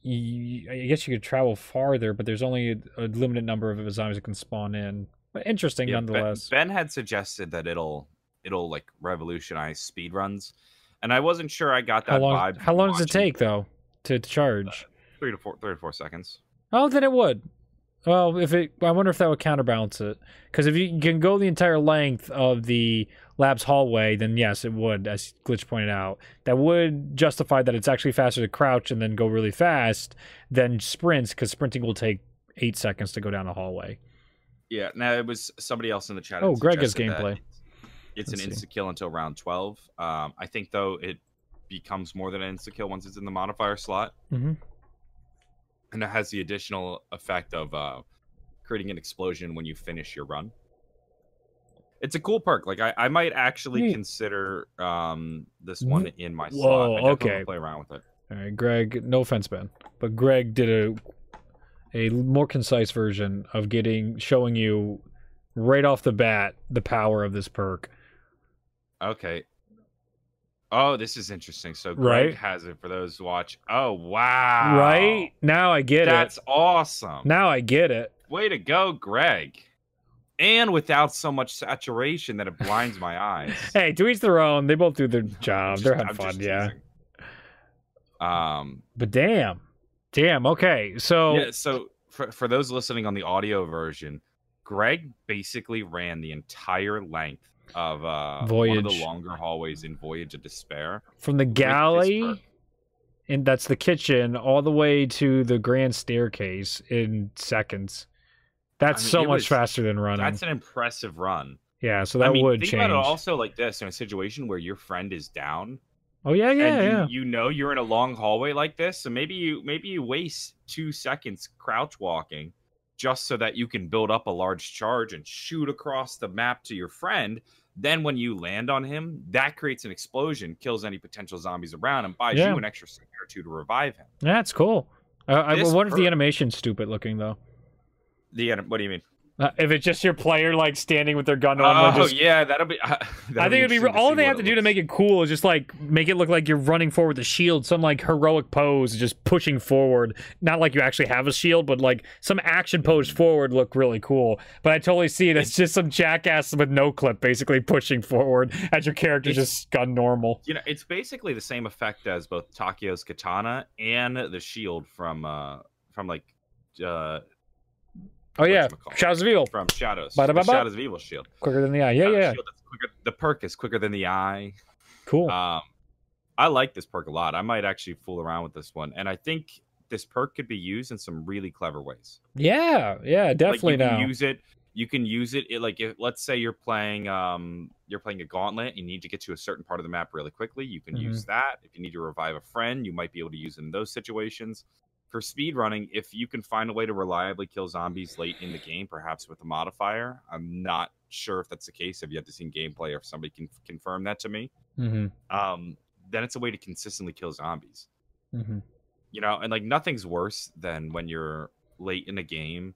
you, I guess you could travel farther, but there's only a, a limited number of zombies that can spawn in. But interesting
Yeah,
nonetheless.
Ben, had suggested that it'll it'll like revolutionize speed runs, and I wasn't sure I got that
how long?
vibe.
How long does it take though to charge?
Uh, three to four, three to four seconds.
Oh, then it would. Well, if it, I wonder if that would counterbalance it. Because if you can go the entire length of the lab's hallway, then yes, it would. As Glitch pointed out, that would justify that it's actually faster to crouch and then go really fast than sprints. Because sprinting will take eight seconds to go down a hallway.
Yeah. Now it was somebody else in the chat.
Oh, Greg has gameplay.
It's, it's an insta kill until round twelve. Um, I think though it becomes more than an insta kill once it's in the modifier slot,
Mm-hmm.
And it has the additional effect of uh, creating an explosion when you finish your run. It's a cool perk. Like I, I might actually
Neat.
consider um this one in my
Whoa,
slot. I
okay.
Play around with it.
All right, Greg. No offense, Ben, but Greg did a a more concise version of getting showing you right off the bat the power of this perk.
Okay. Oh, this is interesting. So Greg
Right.
has it for those who watch. Oh wow!
Right now, I get
That's
it.
That's awesome.
Now I get it.
Way to go, Greg. And without so much saturation that it blinds my eyes.
Hey, to each their own. They both do their job.
Just-
They're having
I'm
fun, yeah.
Um.
But damn, damn. Okay, so
Yeah. So for for those listening on the audio version, Greg basically ran the entire length of uh one of the longer hallways in Voyage of Despair.
from the galley, and that's the kitchen, all the way to the grand staircase in seconds. That's
I mean,
so much
was-
faster than running.
That's an impressive run.
yeah, so that
I mean,
would
think
change.
about it also like this in a situation where your friend is down
oh yeah, yeah,
and you,
yeah.
you know you're in a long hallway like this, so maybe you maybe you waste two seconds crouch walking just so that you can build up a large charge and shoot across the map to your friend. Then when you land on him, that creates an explosion, kills any potential zombies around, and buys
Yeah.
you an extra second or two to revive him.
That's cool. Uh, I wonder if the animation's stupid looking though.
The what do you mean?
Uh, if it's just your player like standing with their gun on,
Oh
just
yeah, that'll be. that'll
I think it'd be all they have to do to make it cool is just like make it look like you're running forward with a shield, some like heroic pose, just pushing forward. Not like you actually have a shield, but like some action pose forward look really cool. But I totally see it as just some jackass with no clip, basically pushing forward as your character
It's-
just gun normal.
You know, it's basically the same effect as both Takeo's katana and the shield from uh from like uh
Oh yeah. Shadows of Evil,
from Shadows.
Ba-da-ba-ba.
the Shadows of Evil shield.
quicker than the eye. Yeah,
Uh,
yeah,
quicker, the perk is quicker than the eye.
cool.
Um I like this perk a lot. I might actually fool around with this one, and I think this perk could be used in some really clever ways.
Yeah, yeah, definitely
like you
now.
use it. You can use it, it like if let's say you're playing um you're playing a gauntlet, you need to get to a certain part of the map really quickly. You can use
Mm-hmm.
that. If you need to revive a friend, you might be able to use it in those situations. For speed running, if you can find a way to reliably kill zombies late in the game, perhaps with a modifier, I'm not sure if that's the case. I've yet to see gameplay or if somebody can confirm that to me.
hmm
Um, then it's a way to consistently kill zombies
hmm
you know and like nothing's worse than when you're late in a game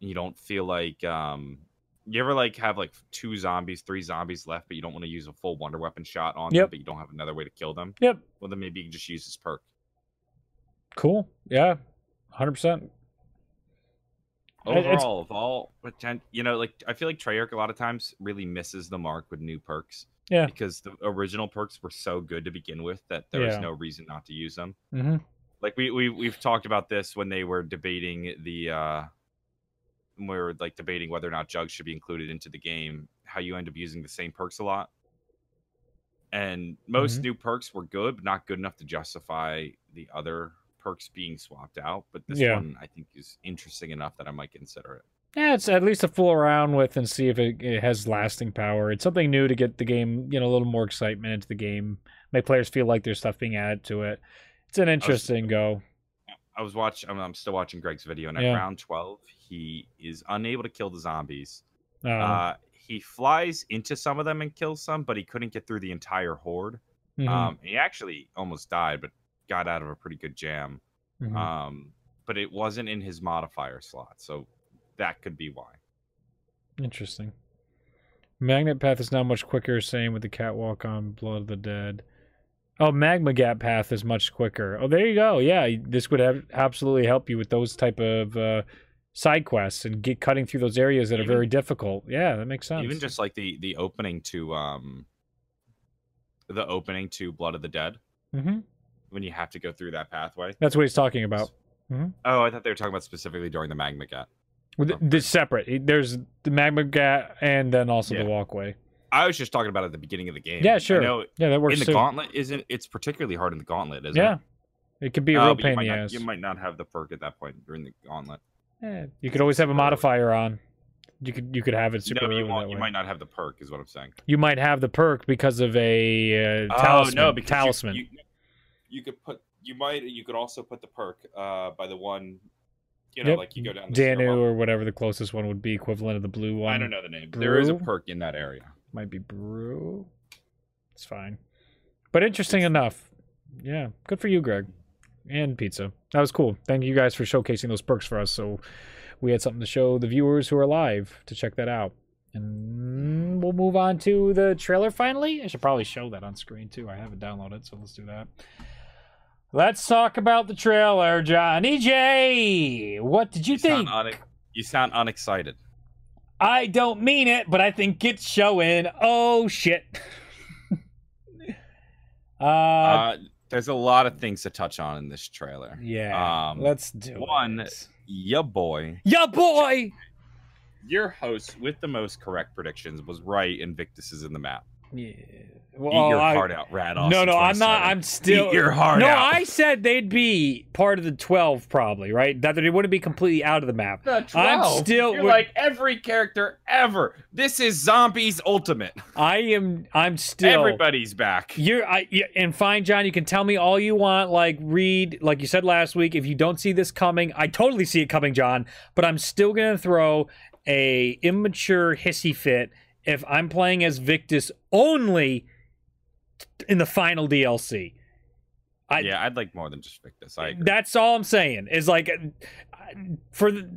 and you don't feel like um you ever like have like two zombies three zombies left but you don't want to use a full wonder weapon shot on them but you don't have another way to kill them
Yep.
well then maybe you can just use this perk
Cool. Yeah. Hundred percent. It- it's-
overall of all you know like i feel like treyarch a lot of times really misses the mark with new perks
Yeah.
because the original perks were so good to begin with that there was no reason not to use them
hmm
like we, we we've talked about this when they were debating the uh we were like debating whether or not jugs should be included into the game how you end up using the same perks a lot and most
Mhm.
new perks were good but not good enough to justify the other perks being swapped out but this
Yeah.
one i think is interesting enough that i might consider it
Yeah, it's at least to fool around with and see if it, it has lasting power. It's something new to get the game, you know, a little more excitement into the game, make players feel like there's stuff being added to it. It's an interesting go.
i was watching I'm, I'm still watching greg's video and at
Yeah.
round 12 he is unable to kill the zombies
Uh,
uh he flies into some of them and kills some but he couldn't get through the entire horde
mhm,
Um, he actually almost died, but got out of a pretty good jam.
mhm.
Um, but it wasn't in his modifier slot, so that could be why.
Interesting. Magnet path is now much quicker. Same with the catwalk on Blood of the Dead. Oh, magma gap path is much quicker. Oh, there you go. Yeah, this would have absolutely help you with those type of uh, side quests and get cutting through those areas that are very difficult. Yeah, that makes sense.
Even just like the the opening to um, the opening to Blood of the Dead
hmm
when you have to go through that pathway.
that's what he's talking about.
Oh, I thought they were talking about specifically during the magma gap.
With the separate. There's the magma gap and then also
Yeah.
the walkway.
I was just talking about at the beginning of the game.
Yeah,
I
sure.
know
Yeah, that works
in the
too.
gauntlet isn't it's particularly hard in the gauntlet, isn't
yeah,
it?
it could be a
Oh,
real pain in the
not-
ass.
You might not have the perk at that point during the gauntlet.
Yeah, you could always have a modifier on. You could you could have it super
no, you, won't, you might not have the perk, is what I'm saying.
You might have the perk because of a uh,
Oh,
talisman.
because
talisman.
You, you, could put you might you could also put the perk uh by the one you know
Yep.
like you go down the
Danu
stairwell.
or whatever the closest one would be, equivalent of the blue one.
I don't know the name. There is a perk in that area.
Might be brew. It's fine, but interesting enough. Yeah, good for you, Greg, and pizza. That was cool. Thank you guys for showcasing those perks for us. So we had something to show the viewers who are live to check that out. And we'll move on to the trailer finally. I should probably show that on screen too. I have it downloaded, so let's do that. Let's talk about the trailer, Johnny J. What did you, think?
Sound une- you sound unexcited.
I don't mean it, but I think it's showing. Oh shit. uh,
Uh, there's a lot of things to touch on in this trailer.
yeah.
um,
let's do
one-
it.
Yeah, boy.
Yeah, boy.
Your host with the most correct predictions was right. Invictus is in the map.
Yeah.
Eat
Well,
your
I-
heart out, Rad.
No, no, I'm not. I'm still.
Eat your heart out.
no,
out.
I said they'd be part of the 12, probably, right? That they wouldn't be completely out of the map.
The
I'm still-
You're like every character ever. This is Zombies Ultimate.
I am. I'm still.
Everybody's back.
You're I yeah, and fine, John. You can tell me all you want. Like read, like you said last week. If you don't see this coming, I totally see it coming, John. But I'm still gonna throw a immature hissy fit if I'm playing as Victis only in the final DLC. I-
yeah, I'd like more than just Victis. I agree.
That's all I'm saying. Is like for the,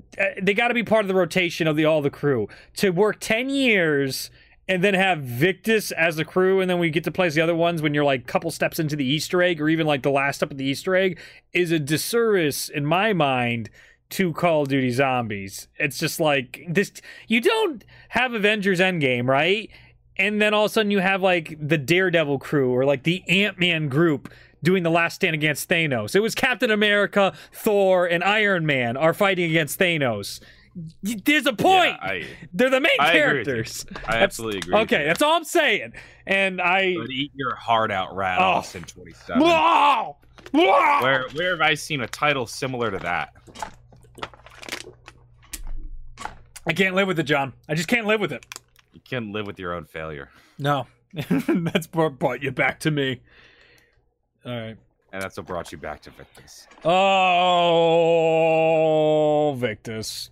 they got to be part of the rotation of the all the crew to work ten years and then have Victis as a crew, and then we get to play as the other ones when you're like a couple steps into the Easter egg, or even like the last step of the Easter egg, is a disservice in my mind to Call of Duty Zombies. It's just like this. You don't have Avengers Endgame, right? And then all of a sudden you have like the Daredevil crew or like the Ant Man group doing the last stand against Thanos. It was Captain America, Thor, and Iron Man are fighting against Thanos. There's a point.
Yeah, I,
They're the main
I agree with you.
characters.
I absolutely agree.
Okay, that's all I'm saying. And I.
But eat your heart out, Rat
Oh.
Austin 27.
Whoa! Whoa!
Where where have I seen a title similar to that?
I can't live with it, John. I just can't live with it.
You can't live with your own failure.
No, that's what brought you back to me. All right.
And that's what brought you back to Victis.
Oh, Victis.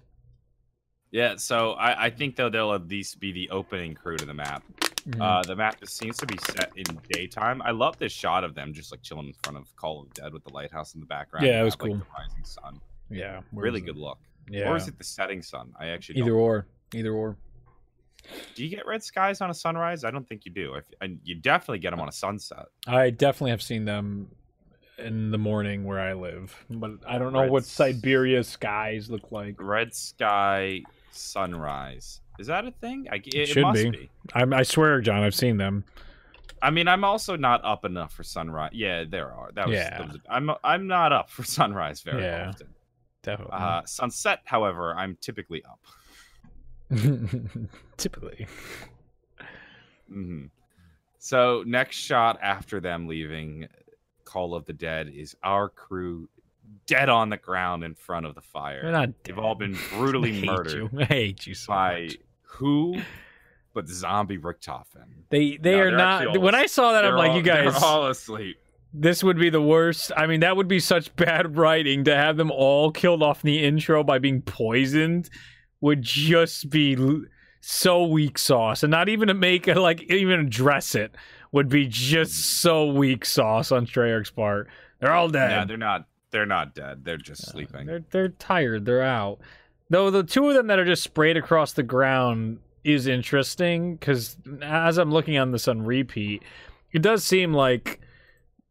Yeah, so I, I think though they'll at least be the opening crew to the map.
Mhm.
Uh, the map seems to be set in daytime. I love this shot of them just like chilling in front of Call of Dead with the lighthouse in the background.
Yeah, it was
have, like,
cool.
the rising sun.
yeah,
Really good look.
Yeah,
Or is it the setting sun? I actually
either
don't.
or, either or.
Do you get red skies on a sunrise? I don't think you do. If, and you definitely get them uh, on a sunset.
I definitely have seen them in the morning where I live, but I don't know
Red
what Siberia skies look like.
Red sky sunrise. Is that a thing? I, it, it
should
must
be.
be.
I'm, I swear, John, I've seen them.
I mean, I'm also not up enough for sunrise. Yeah, there are. That was.
Yeah.
That was I'm. I'm not up for sunrise very
Yeah.
often.
Definitely.
Uh, sunset, however, I'm typically up.
Typically.
hmm So next shot after them leaving Call of the Dead is our crew dead on the ground in front of the fire.
They're not
They've all been brutally murdered
you. I hate you so
by
much.
who? But zombie Richtofen.
They they
No,
are not. When I saw that, I'm
They're
like,
all-
you guys,
they're all asleep.
This would be the worst. I mean, that would be such bad writing to have them all killed off in the intro by being poisoned. Would just be l- so weak sauce, and not even to make it like even address it would be just so weak sauce on Treyarch's part. They're all dead.
Yeah, they're not. They're not dead. They're just
Uh,
sleeping.
They're they're tired. They're out. Though the two of them that are just sprayed across the ground is interesting because as I'm looking on this on repeat, it does seem like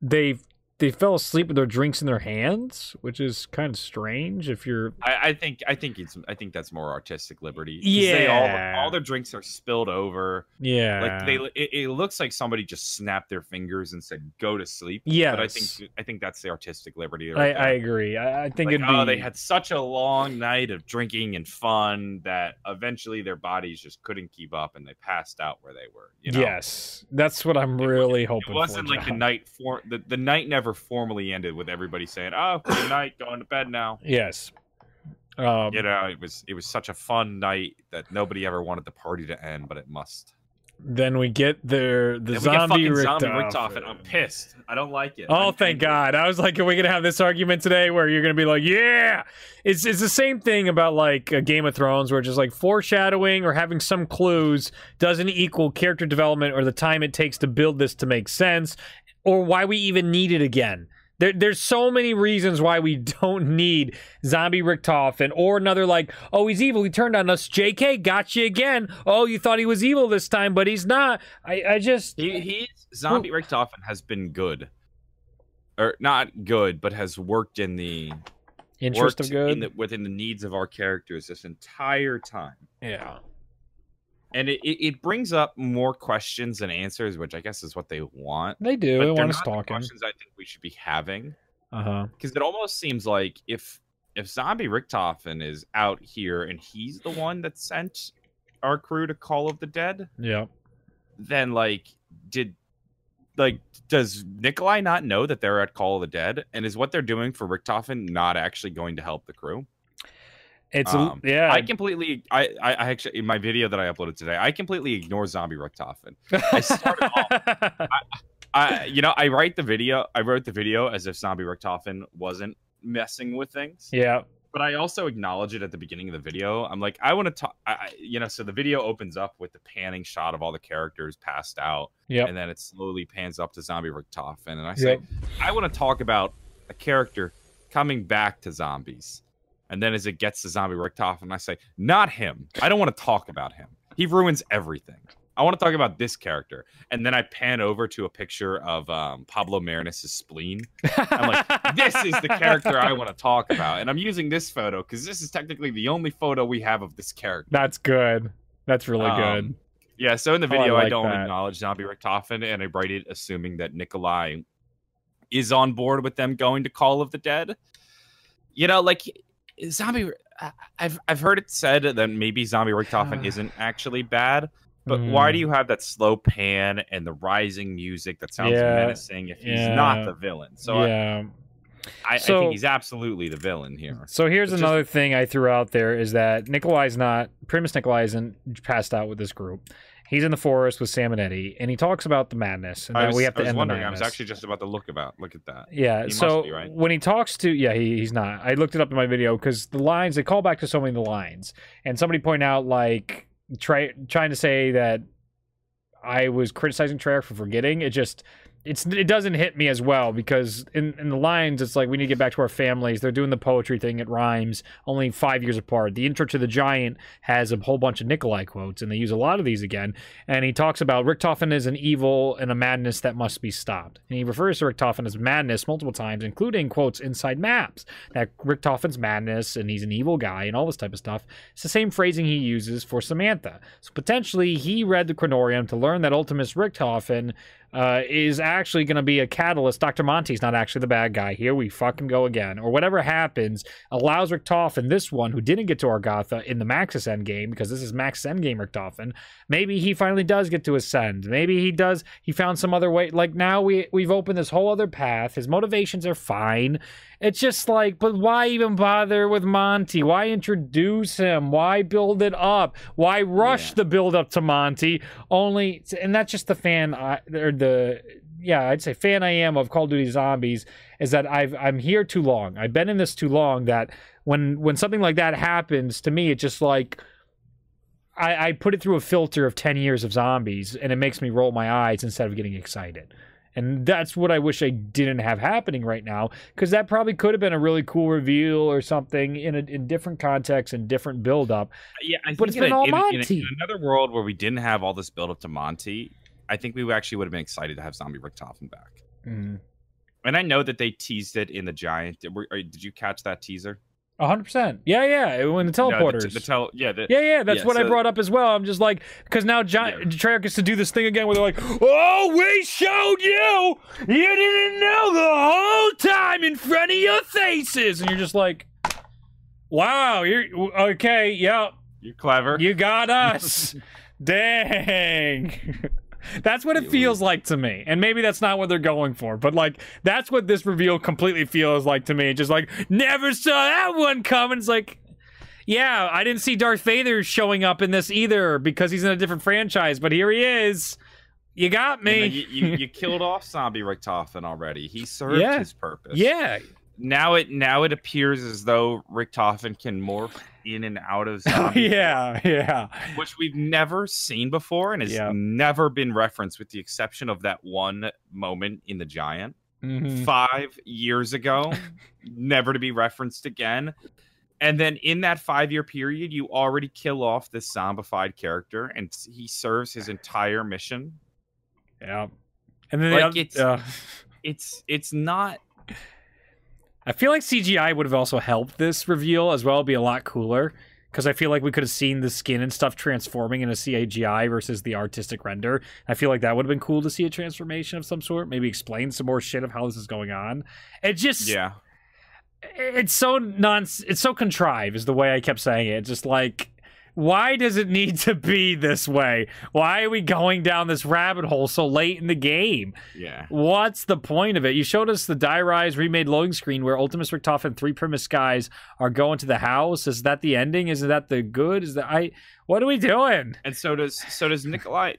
they they fell asleep with their drinks in their hands, which is kind of strange. If you're
I, I think I think it's I think that's more artistic liberty.
Yeah.
all all their drinks are spilled over.
yeah,
Like they, it, it looks like somebody just snapped their fingers and said "go to sleep."
Yeah,
but I think I think that's the artistic liberty.
I,
Right
I
there.
agree. I, I think
Like,
it'd oh, be
oh, they had such a long night of drinking and fun that eventually their bodies just couldn't keep up and they passed out where they were. You know?
yes. That's what I'm really hoping.
It wasn't
for,
like the night for the, the night never formally ended with everybody saying, "Oh, good night, going to bed now."
Yes. Um,
You know, it was it was such a fun night that nobody ever wanted the party to end, but it must.
Then we get their the
And
zombie
fucking zombie.
Richtofen.
I'm pissed. I don't like it.
Oh,
I'm
thank
angry.
God! I was like, are we gonna have this argument today where you're gonna be like, yeah? It's it's the same thing about like a Game of Thrones, where just like foreshadowing or having some clues doesn't equal character development or the time it takes to build this to make sense, or why we even need it again. There, there's so many reasons why we don't need zombie Richtofen or another like, oh, he's evil. He turned on us. J.K. got you again. Oh, you thought he was evil this time, but he's not. I, I just
He, he zombie Richtofen has been good, or not good, but has worked in the
interest of good.
in the, within the needs of our characters this entire time.
yeah.
And it, it, brings up more questions than answers, which I guess is what they want.
They do. They want us talking.
questions I think we should be having.
Uh huh.
because it almost seems like if if zombie Richtofen is out here and he's the one that sent our crew to Call of the Dead,
Yeah.
then like did like does Nikolai not know that they're at Call of the Dead, and is what they're doing for Richtofen not actually going to help the crew?
It's
Um,
a, yeah.
I completely, I, I, I actually in my video that I uploaded today, I completely ignore zombie Richtofen. I started off I, you know, I write the video, I wrote the video as if zombie Richtofen wasn't messing with things.
yeah.
but I also acknowledge it at the beginning of the video. I'm like, I want to talk, I, I- you know, so the video opens up with the panning shot of all the characters passed out,
yeah,
and then it slowly pans up to Zombie Richtofen, and I say,
Yep.
I want to talk about a character coming back to zombies, and then as it gets to Zombie Richtofen, I say, not him. I don't want to talk about him. He ruins everything. I want to talk about this character, and then I pan over to a picture of um, Pablo Marinus' spleen. I'm like, this is the character I want to talk about. And I'm using this photo because this is technically the only photo we have of this character.
That's good. That's really
Um,
good.
Yeah, so in the
Oh, I
video, I, don't
that.
acknowledge Zombie Richtofen, and I write it assuming that Nikolai is on board with them going to Call of the Dead. You know, like Zombie, I- I've I've heard it said that maybe Zombie Richtofen isn't actually bad, but
Mm.
why do you have that slow pan and the rising music that sounds
Yeah,
menacing if he's
yeah.
not the villain? So I,
yeah.
I, I
So-
think he's absolutely the villain here.
So here's
It's just-
another thing I threw out there is that Nikolai's not Primis Nikolai isn't passed out with this group. He's in the forest with Sam and Eddie, and he talks about the madness and
I was,
we have to
I was
end the
wondering. I was actually just about to look about look at that.
Yeah.
He
so
be, right?
when he talks to, yeah, he, he's not. I looked it up in my video because the lines they call back to so many of the lines, and somebody point out like try trying to say that I was criticizing Treyarch for forgetting. It just it's it doesn't hit me as well because in in the lines it's like we need to get back to our families. They're doing the poetry thing. It rhymes only five years apart. The intro to the Giant has a whole bunch of Nikolai quotes, and they use a lot of these again. And he talks about Richtofen is an evil and a madness that must be stopped. And he refers to Richtofen as madness multiple times, including quotes inside maps that Richtofen's madness and he's an evil guy and all this type of stuff. It's the same phrasing he uses for Samantha. So potentially he read the Kronorium to learn that Ultimis Richtofen uh, is actually going to be a catalyst. Dr. Monty's not actually the bad guy. Here we fucking go again. Or whatever happens allows Richtofen, this one who didn't get to Agartha in the Maxis endgame, because this is Maxis endgame Richtofen, maybe he finally does get to ascend. Maybe he does, he found some other way. Like now we, we've opened this whole other path. His motivations are fine. It's just like, but why even bother with Monty? Why introduce him? Why build it up? Why rush
Yeah.
the build up to Monty? Only, and that's just the fan, I, or the, yeah, I'd say fan I am of Call of Duty Zombies is that I've I'm here too long. I've been in this too long that when when something like that happens to me, it just like I, I put it through a filter of ten years of zombies, and it makes me roll my eyes instead of getting excited. And that's what I wish I didn't have happening right now, because that probably could have been a really cool reveal or something in a in different context and different build up.
Yeah, I
But
think
it's been
a-
all
in a- in a-
Monty.
in another world where we didn't have all this build up to Monty, I think we actually would have been excited to have Zombie Richtofen back.
Mm.
And I know that they teased it in the Giant. Did, did you catch that teaser?
Hundred percent. Yeah, yeah. When the
No, the-
teleporters.
the, tel- yeah, the,
Yeah, yeah, that's
Yeah,
what I brought up as well. I'm just like, because now John Treyarch gets to do this thing again where they're like, "Oh, we showed you, you didn't know the whole time in front of your faces," and you're just like, "Wow, you're okay, Yep,
you're clever.
you got us, dang." That's what it
You
feels like to me. And maybe that's not what they're going for, but like that's what this reveal completely feels like to me. Just like never saw that one coming. It's like yeah, I didn't see Darth Vader showing up in this either because he's in a different franchise, but here he is. You got
You,
me.
know, you, you, you killed off Zombie Richtofen already. He served
Yeah.
his purpose.
yeah.
Now it now it appears as though Richtofen can morph in and out of
Oh, yeah, yeah.
which we've never seen before and has
Yeah.
never been referenced with the exception of that one moment in the giant
Mhm.
five years ago never to be referenced again and then in that five year period you already kill off this zombified character and he serves his entire mission
Yeah. And then
Like,
the other,
it's-
uh,
it's it's not
I feel like CGI would have also helped this reveal as well, be a lot cooler. Because I feel like we could have seen the skin and stuff transforming in a CGI versus the artistic render. I feel like that would have been cool to see a transformation of some sort. Maybe explain some more shit of how this is going on. It just
yeah
it's so non it's so contrived is the way I kept saying it. Just like why does it need to be this way? Why are we going down this rabbit hole so late in the game?
yeah
What's the point of it? You showed us the Die Rise remade loading screen where Ultimis Richtofen and three Primis guys are going to the house. Is that the ending? Is that the good? Is that I what are we doing?
and so does so does nikolai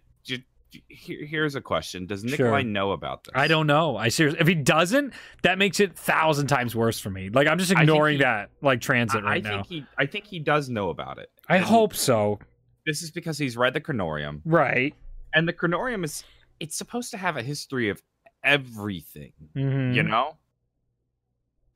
here, here's a question does
Sure.
nikolai know about this
I don't know. I seriously if he doesn't, that makes it thousand times worse for me. Like I'm just ignoring
he-
that like transit
I,
right
I
now.
think he i think he does know about it
I
And
hope so.
this is because he's read the Kronorium
Right.
and the Kronorium is it's supposed to have a history of everything
Mhm.
you know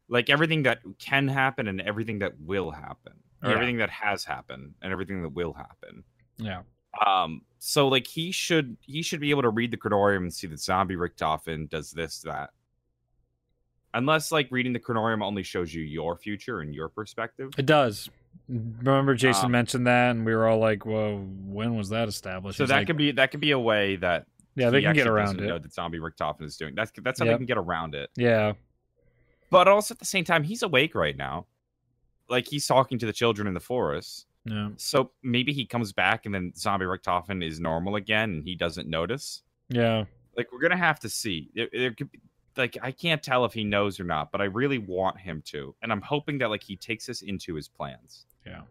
like everything that can happen and everything that will happen or
Yeah.
everything that has happened and everything that will happen
Yeah.
Um so like he should he should be able to read the Kronorium and see that zombie richtofen does this that unless like reading the chronorium only shows you your future and your perspective
It does. Remember Jason
Um,
mentioned that and we were all like, Well, when was that established?
so
He's
that
like,
could be that could be a way that
Yeah, they
he
can get around
doesn't know
it.
that zombie richtofen is doing that's that's how
Yep.
they can get around it
Yeah.
but also at the same time he's awake right now like he's talking to the children in the forest.
Yeah.
So maybe he comes back and then zombie Richtofen is normal again and he doesn't notice.
Yeah.
Like we're gonna have to see. There, there could be, like I can't tell if he knows or not, but I really want him to, and I'm hoping that like he takes this into his plans.
Yeah.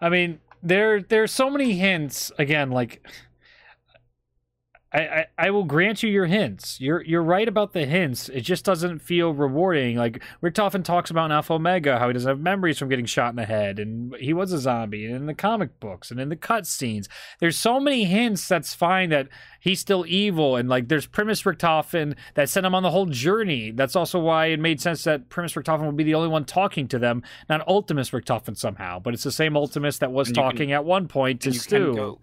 I mean, there there's so many hints. Again, like I, I, I will grant you your hints. You're you're right about the hints. It just doesn't feel rewarding. Like Richtofen talks about in Alpha Omega how he doesn't have memories from getting shot in the head, and he was a zombie, and in the comic books and in the cutscenes. There's so many hints that's fine that he's still evil, and like there's Primis Richtofen that sent him on the whole journey. That's also why it made sense that Primis Richtofen would be the only one talking to them, not Ultimis Richtofen somehow. But it's the same Ultimis that was
you can-
talking at one point to Stu.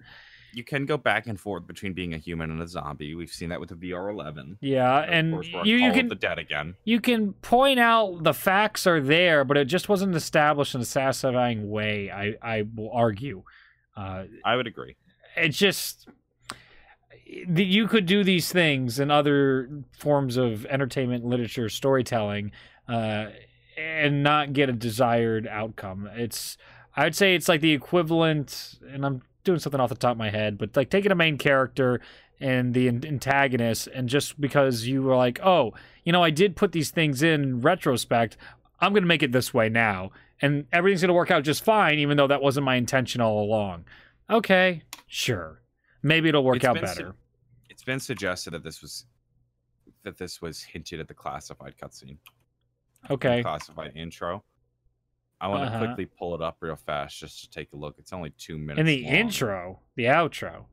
You can go back and forth between being a human and a zombie. We've seen that with the VR11.
Yeah,
Of
and you, you can
the dead again.
you can point out the facts are there, but it just wasn't established in a satisfying way. I I will argue. Uh,
I would agree.
it's just the- you could do these things in other forms of entertainment, literature, storytelling, uh, and not get a desired outcome. It's I'd say it's like the equivalent, and I'm doing something off the top of my head, but like taking a main character and the antagonist, and just because you were like, oh, you know, I did put these things in retrospect, I'm going to make it this way now, and everything's going to work out just fine, even though that wasn't my intention all along. Okay, sure, maybe it'll work
It's
out
been su-
better.
It's been suggested that this was that this was hinted at the classified cutscene. the
Okay,
Classified intro. I want to
Uh-huh.
quickly pull it up real fast just to take a look. It's only two minutes.
in the
long.
intro, the outro,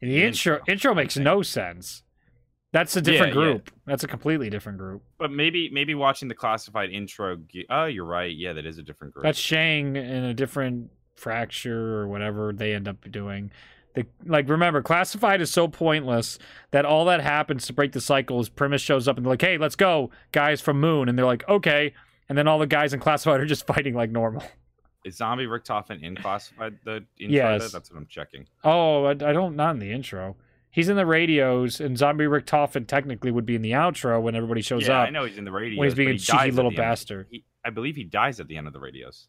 in the,
The
intro,
intro,
intro makes no sense. That's a different
Yeah, yeah.
group. That's a completely different group.
But maybe maybe watching the classified intro. Oh, you're right. Yeah, that is a different group.
That's Shang in a different fracture or whatever they end up doing. The, like remember, classified is so pointless that all that happens to break the cycle is Primis shows up and they're like, "Hey, let's go, guys from Moon," and they're like, "Okay," and then all the guys in classified are just fighting like normal.
Is Zombie Richtofen in classified the intro?
Yes.
That's what I'm checking.
Oh, I, I don't not in the intro. He's in the radios, and Zombie Richtofen technically would be in the outro when everybody shows
yeah,
up.
I know he's in the radios.
when he's being a
he
cheeky little bastard.
He, I believe he dies at the end of the radios.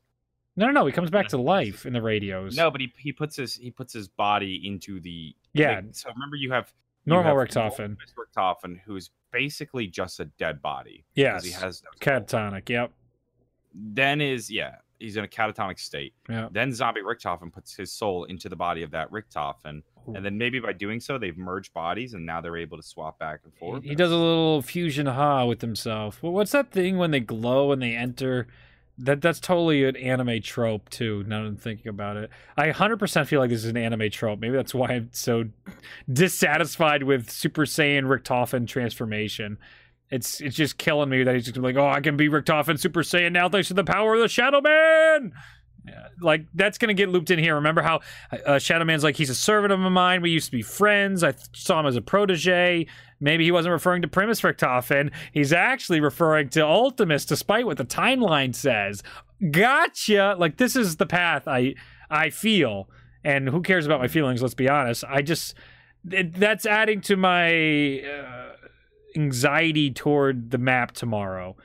No, no, no. He comes back to life in the radios.
No, but he, he puts his he puts his body into the
Yeah,
like, so remember you have you
normal
have
Richtofen.
Richtofen, who's basically just a dead body.
Yes.
he has no.
Catatonic. Yep.
Then is yeah, he's in a catatonic state.
Yeah.
Then Zombie Richtofen puts his soul into the body of that Richtofen, and then maybe by doing so, they've merged bodies, and now they're able to swap back and forth.
He does a little fusion ha with himself. Well, what's that thing when they glow and they enter? That that's totally an anime trope too. Now I'm thinking about it, I 100% feel like this is an anime trope. Maybe that's why I'm so dissatisfied with Super Saiyan Richtofen transformation. It's it's just killing me that he's just like, oh, I can be Richtofen Super Saiyan now thanks to the power of the Shadow Man. Like that's gonna get looped in here. Remember how uh, Shadow Man's like he's a servant of mine. We used to be friends. I th- saw him as a protege. Maybe he wasn't referring to Primis Richtofen. He's actually referring to Ultimis, despite what the timeline says. Gotcha. Like this is the path I I feel, and who cares about my feelings? Let's be honest. I just it, that's adding to my uh, anxiety toward the map tomorrow.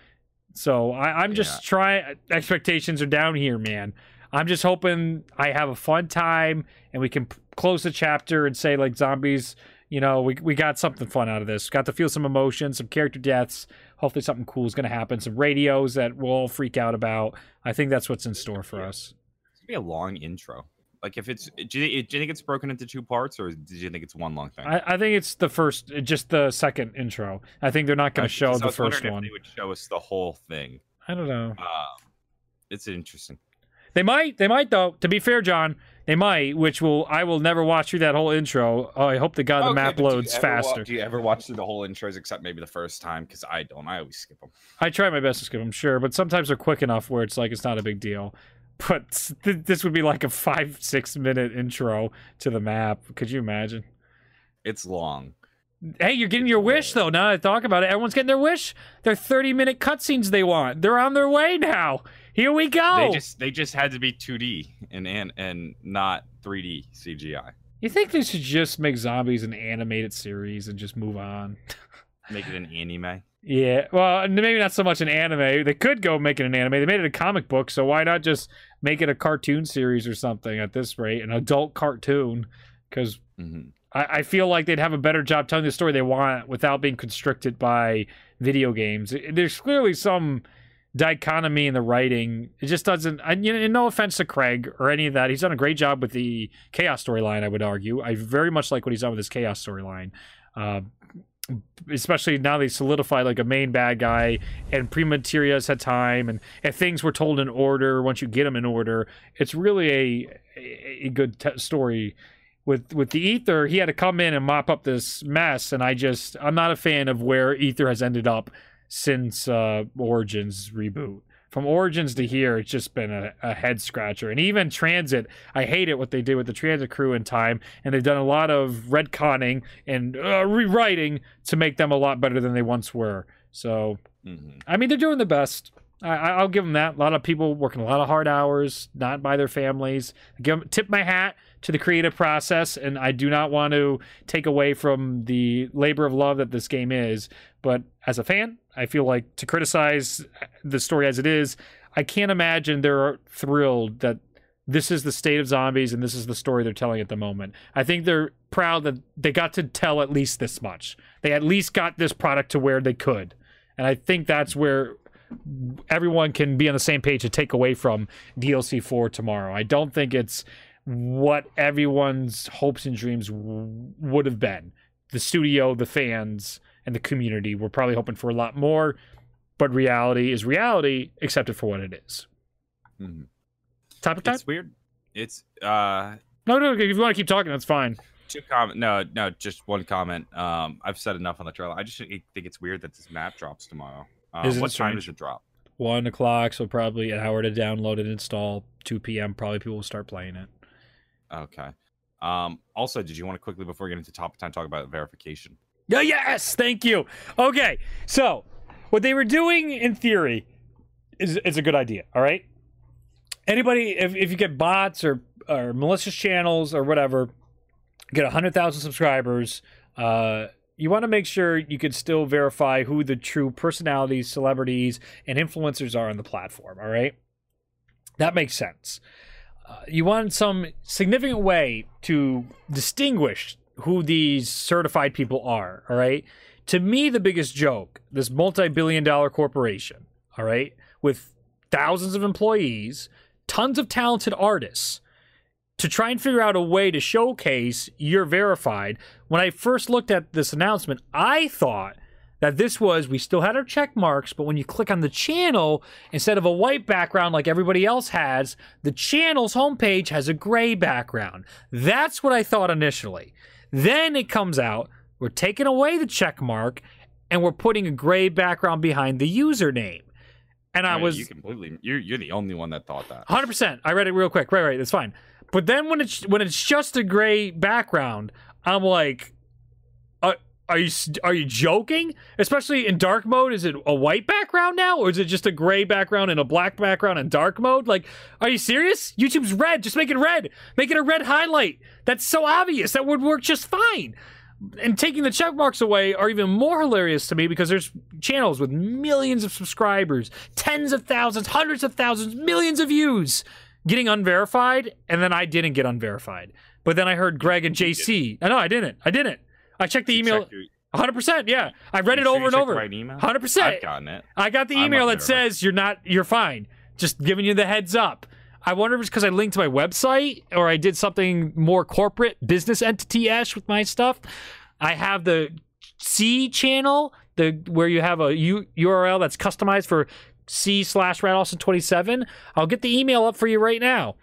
So I, I'm just
Yeah.
trying. Expectations are down here, man. I'm just hoping I have a fun time and we can p- close the chapter and say like zombies. You know, we we got something fun out of this. Got to feel some emotion, some character deaths. Hopefully, something cool is going to happen. Some radios that we'll all freak out about. I think that's what's in store for us.
It's gonna be a long intro. Like if it's, do you, do you think it's broken into two parts, or did you think it's one long thing?
I, I think it's the first, just the second intro. I think they're not going to show the first
if
one.
They would show us the whole thing.
I don't know.
Uh, it's interesting.
They might. They might though. To be fair, John, they might. Which will I will never watch through that whole intro. Oh, I hope to God the
Okay,
map
but do
loads
wa-
faster.
do you ever watch through the whole intros except maybe the first time? Because I don't. I always skip them.
I try my best to skip them, sure, but sometimes they're quick enough where it's like it's not a big deal. But th- this would be like a five, six minute intro to the map. Could you imagine?
It's long.
Hey, you're getting your wish though. Now that I talk about it, everyone's getting their wish. They're 30 minute cutscenes they want. They're on their way now. Here we go.
They just they just had to be 2D and and and not 3D CGI.
You think they should just make zombies an animated series and just move on?
Make it an anime.
Yeah, well, maybe not so much an anime. They could go make it an anime. They made it a comic book, so why not just make it a cartoon series or something at this rate, an adult cartoon? Because
hmm
I, I feel like they'd have a better job telling the story they want without being constricted by video games. There's clearly some dichotomy in the writing. It just doesn't. I, you know, no offense to Craig or any of that, he's done a great job with the chaos storyline. I would argue. I very much like what he's done with his chaos storyline. Uh, especially now they solidified like a main bad guy and Premateria's had time and, and things were told in order once you get them in order it's really a a, a good t- story with with the Aether he had to come in and mop up this mess and i just i'm not a fan of where Aether has ended up since uh origins reboot from origins to here it's just been a, a head scratcher and even transit i hate it what they did with the transit crew in time and they've done a lot of retconning and uh, rewriting to make them a lot better than they once were so
hmm
I mean, they're doing the best. I, I- I'll give them that. A lot of people working a lot of hard hours, not by their families. Give 'em- tip my hat to the creative process, and I do not want to take away from the labor of love that this game is. But as a fan, I feel like to criticize the story as it is, I can't imagine they're thrilled that this is the state of zombies and this is the story they're telling at the moment. I think they're proud that they got to tell at least this much. They at least got this product to where they could. And I think that's where everyone can be on the same page to take away from DLC 4 tomorrow. I don't think it's what everyone's hopes and dreams w- would have been. The studio, the fans, and the community were probably hoping for a lot more, but reality is reality, accepted for what it is.
hmm
Top of time?
It's weird. It's uh
No, no, if you want to keep talking, that's fine.
two comment. No, no, just one comment. Um, I've said enough on the trailer. I just think it's weird that this map drops tomorrow. Um,
Isn't it
what time
strange?
does it drop?
One o'clock, so probably an hour to download and install. 2 p.m., probably people will start playing it.
Okay. Um, also, did you want to quickly before we get into top ten talk about verification?
Yeah, yes, thank you. Okay, so what they were doing in theory is is a good idea. All right, anybody, if if you get bots or or malicious channels or whatever, get hundred thousand subscribers. Uh, you want to make sure you can still verify who the true personalities, celebrities, and influencers are on the platform. All right, that makes sense. Uh, you want some significant way to distinguish who these certified people are, all right? To me, the biggest joke this multi billion dollar corporation, all right, with thousands of employees, tons of talented artists, to try and figure out a way to showcase you're verified. When I first looked at this announcement, I thought that this was we still had our check marks, but when you click on the channel, instead of a white background like everybody else has, the channel's homepage has a gray background. That's what I thought initially. Then it comes out, we're taking away the check mark and we're putting a gray background behind the username. And I
mean,
was
you completely. You're you're the only one that thought that.
Hundred percent. I read it real quick. Right, right. That's fine. But then when it's when it's just a gray background, I'm like, are, you are you joking? Especially in dark mode, is it a white background now, or is it just a gray background and a black background in dark mode? Like, are you serious? YouTube's red. Just make it red. Make it a red highlight. That's so obvious. That would work just fine. And taking the check marks away are even more hilarious to me because there's channels with millions of subscribers, tens of thousands, hundreds of thousands, millions of views getting unverified, and then I didn't get unverified. But then I heard Greg and JC. I know I didn't. I didn't. I checked the email. 100%. Yeah. I read it
sure
over and over.
Right email?
100%.
I've gotten it.
I got the email that says you're not, you're fine. Just giving you the heads up. I wonder if it's because I linked to my website or I did something more corporate, business entity ish with my stuff. I have the C channel, the where you have a U, URL that's customized for C slash Rat Austin 27. I'll get the email up for you right now.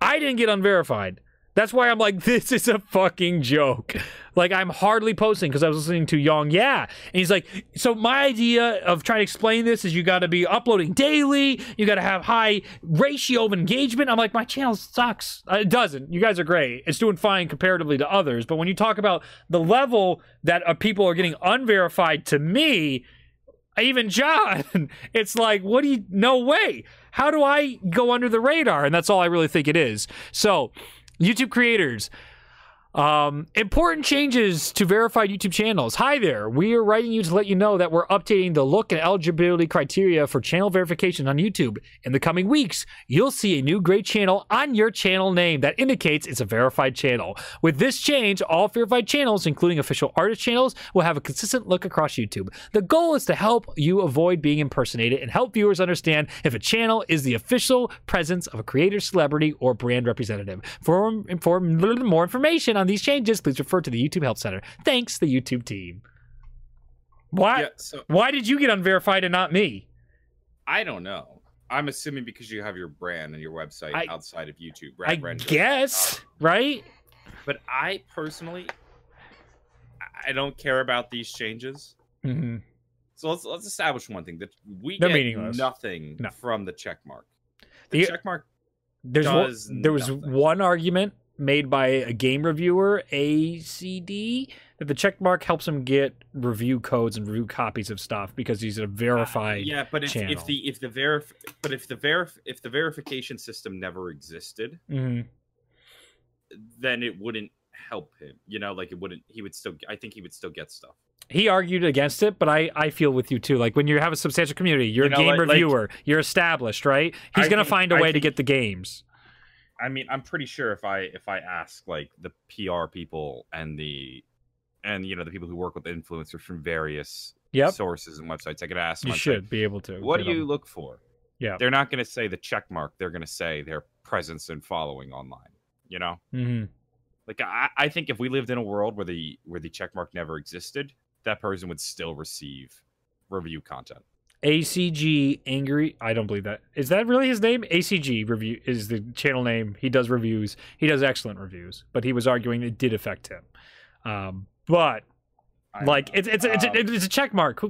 I didn't get unverified. That's why I'm like, this is a fucking joke. Like, I'm hardly posting because I was listening to Young Yeah. And he's like, so my idea of trying to explain this is you got to be uploading daily. You got to have high ratio of engagement. I'm like, my channel sucks. Uh, It doesn't. You guys are great. It's doing fine comparatively to others. But when you talk about the level that uh, people are getting unverified to me, even John, it's like, what do you, no way. How do I go under the radar? And that's all I really think it is. So, YouTube creators, Um, important changes to verified YouTube channels. Hi there. We are writing you to let you know that we're updating the look and eligibility criteria for channel verification on YouTube. In the coming weeks, you'll see a new gray channel on your channel name that indicates it's a verified channel. With this change, all verified channels, including official artist channels, will have a consistent look across YouTube. The goal is to help you avoid being impersonated and help viewers understand if a channel is the official presence of a creator, celebrity, or brand representative. For, for more information on these changes, please refer to the YouTube Help Center. Thanks, the YouTube team. Why?
Yeah, so
Why did you get unverified and not me?
I don't know. I'm assuming because you have your brand and your website
I-
outside of YouTube.
I
Rendra.
guess, right?
But I personally, I- don't care about these changes.
hmm
So let's let's establish one thing that we
They're
get
meaningless.
nothing
No.
from the check mark. The,
The-
check mark
There's one, there was
nothing.
one argument made by a game reviewer, ACG, that the check mark helps him get review codes and review copies of stuff because he's a verified.
Uh, yeah, but if,
channel.
if the if the verif but if the verif if the verification system never existed,
hmm
then it wouldn't help him. You know, like it wouldn't. He would still. I think he would still get stuff.
He argued against it, but I, I feel with you too. Like when you have a substantial community, you're
You know,
a game
like- like-
reviewer, you're established, right? He's
I
gonna
think-
find a way to get the games.
I mean, I'm pretty sure if I if I ask like the PR people and the and you know the people who work with influencers from various
Yep,
sources and websites, I could ask
you should be able to.
What do you look for?
Yeah.
They're not going to say the check mark. They're going to say their presence and following online. You know,
Mhm.
like I, I think if we lived in a world where the where the check mark never existed, that person would still receive review content.
ACG angry. I don't believe that. Is that really his name? ACG review is the channel name. He does reviews. He does excellent reviews. But he was arguing it did affect him. Um, but like it's it's it's,
Um,
it's a check mark.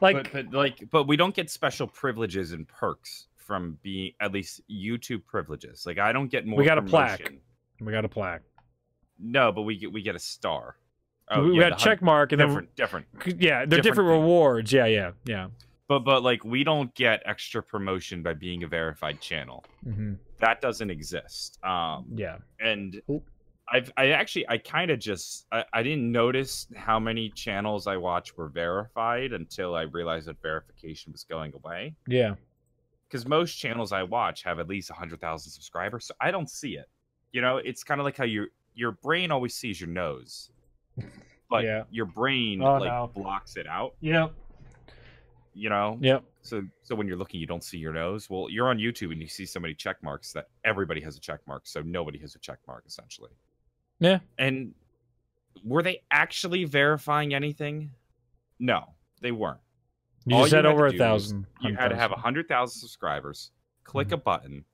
Like
but, but like but we don't get special privileges and perks from being at least YouTube privileges. Like I don't get more.
We got a plaque. we got a plaque.
No, but we get we get a star.
we we
yeah,
got
the
check mark and
different different.
yeah, they're different,
different
rewards. Yeah, yeah, yeah.
But but like we don't get extra promotion by being a verified channel.
hmm
That doesn't exist. Um,
Yeah.
and
Oop.
I've I actually I kind of just I, I didn't notice how many channels I watched were verified until I realized that verification was going away.
Yeah.
Because most channels I watch have at least hundred thousand subscribers, so I don't see it. You know, it's kind of like how your your brain always sees your nose, but
Yeah.
your brain
Oh,
like
no.
blocks it out.
Yep.
You know,
Yep.
so so when you're looking, you don't see your nose. Well, you're on YouTube and you see so many check marks that everybody has a check mark, so nobody has a check mark essentially.
Yeah.
And were they actually verifying anything? No, they weren't.
You
All
just had
had
over a thousand.
You had to have a
100,000.
hundred thousand subscribers, click
Mm-hmm.
a button,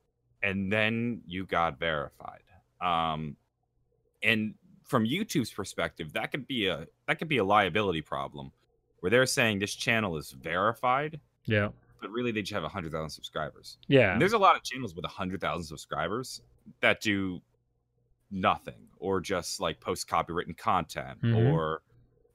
and then you got verified. Um, and from YouTube's perspective, that could be a that could be a liability problem, where they're saying this channel is verified,
Yeah.
but really they just have 100,000 subscribers.
Yeah.
And there's a lot of channels with 100,000 subscribers that do nothing or just like post copywritten content
Mhm.
or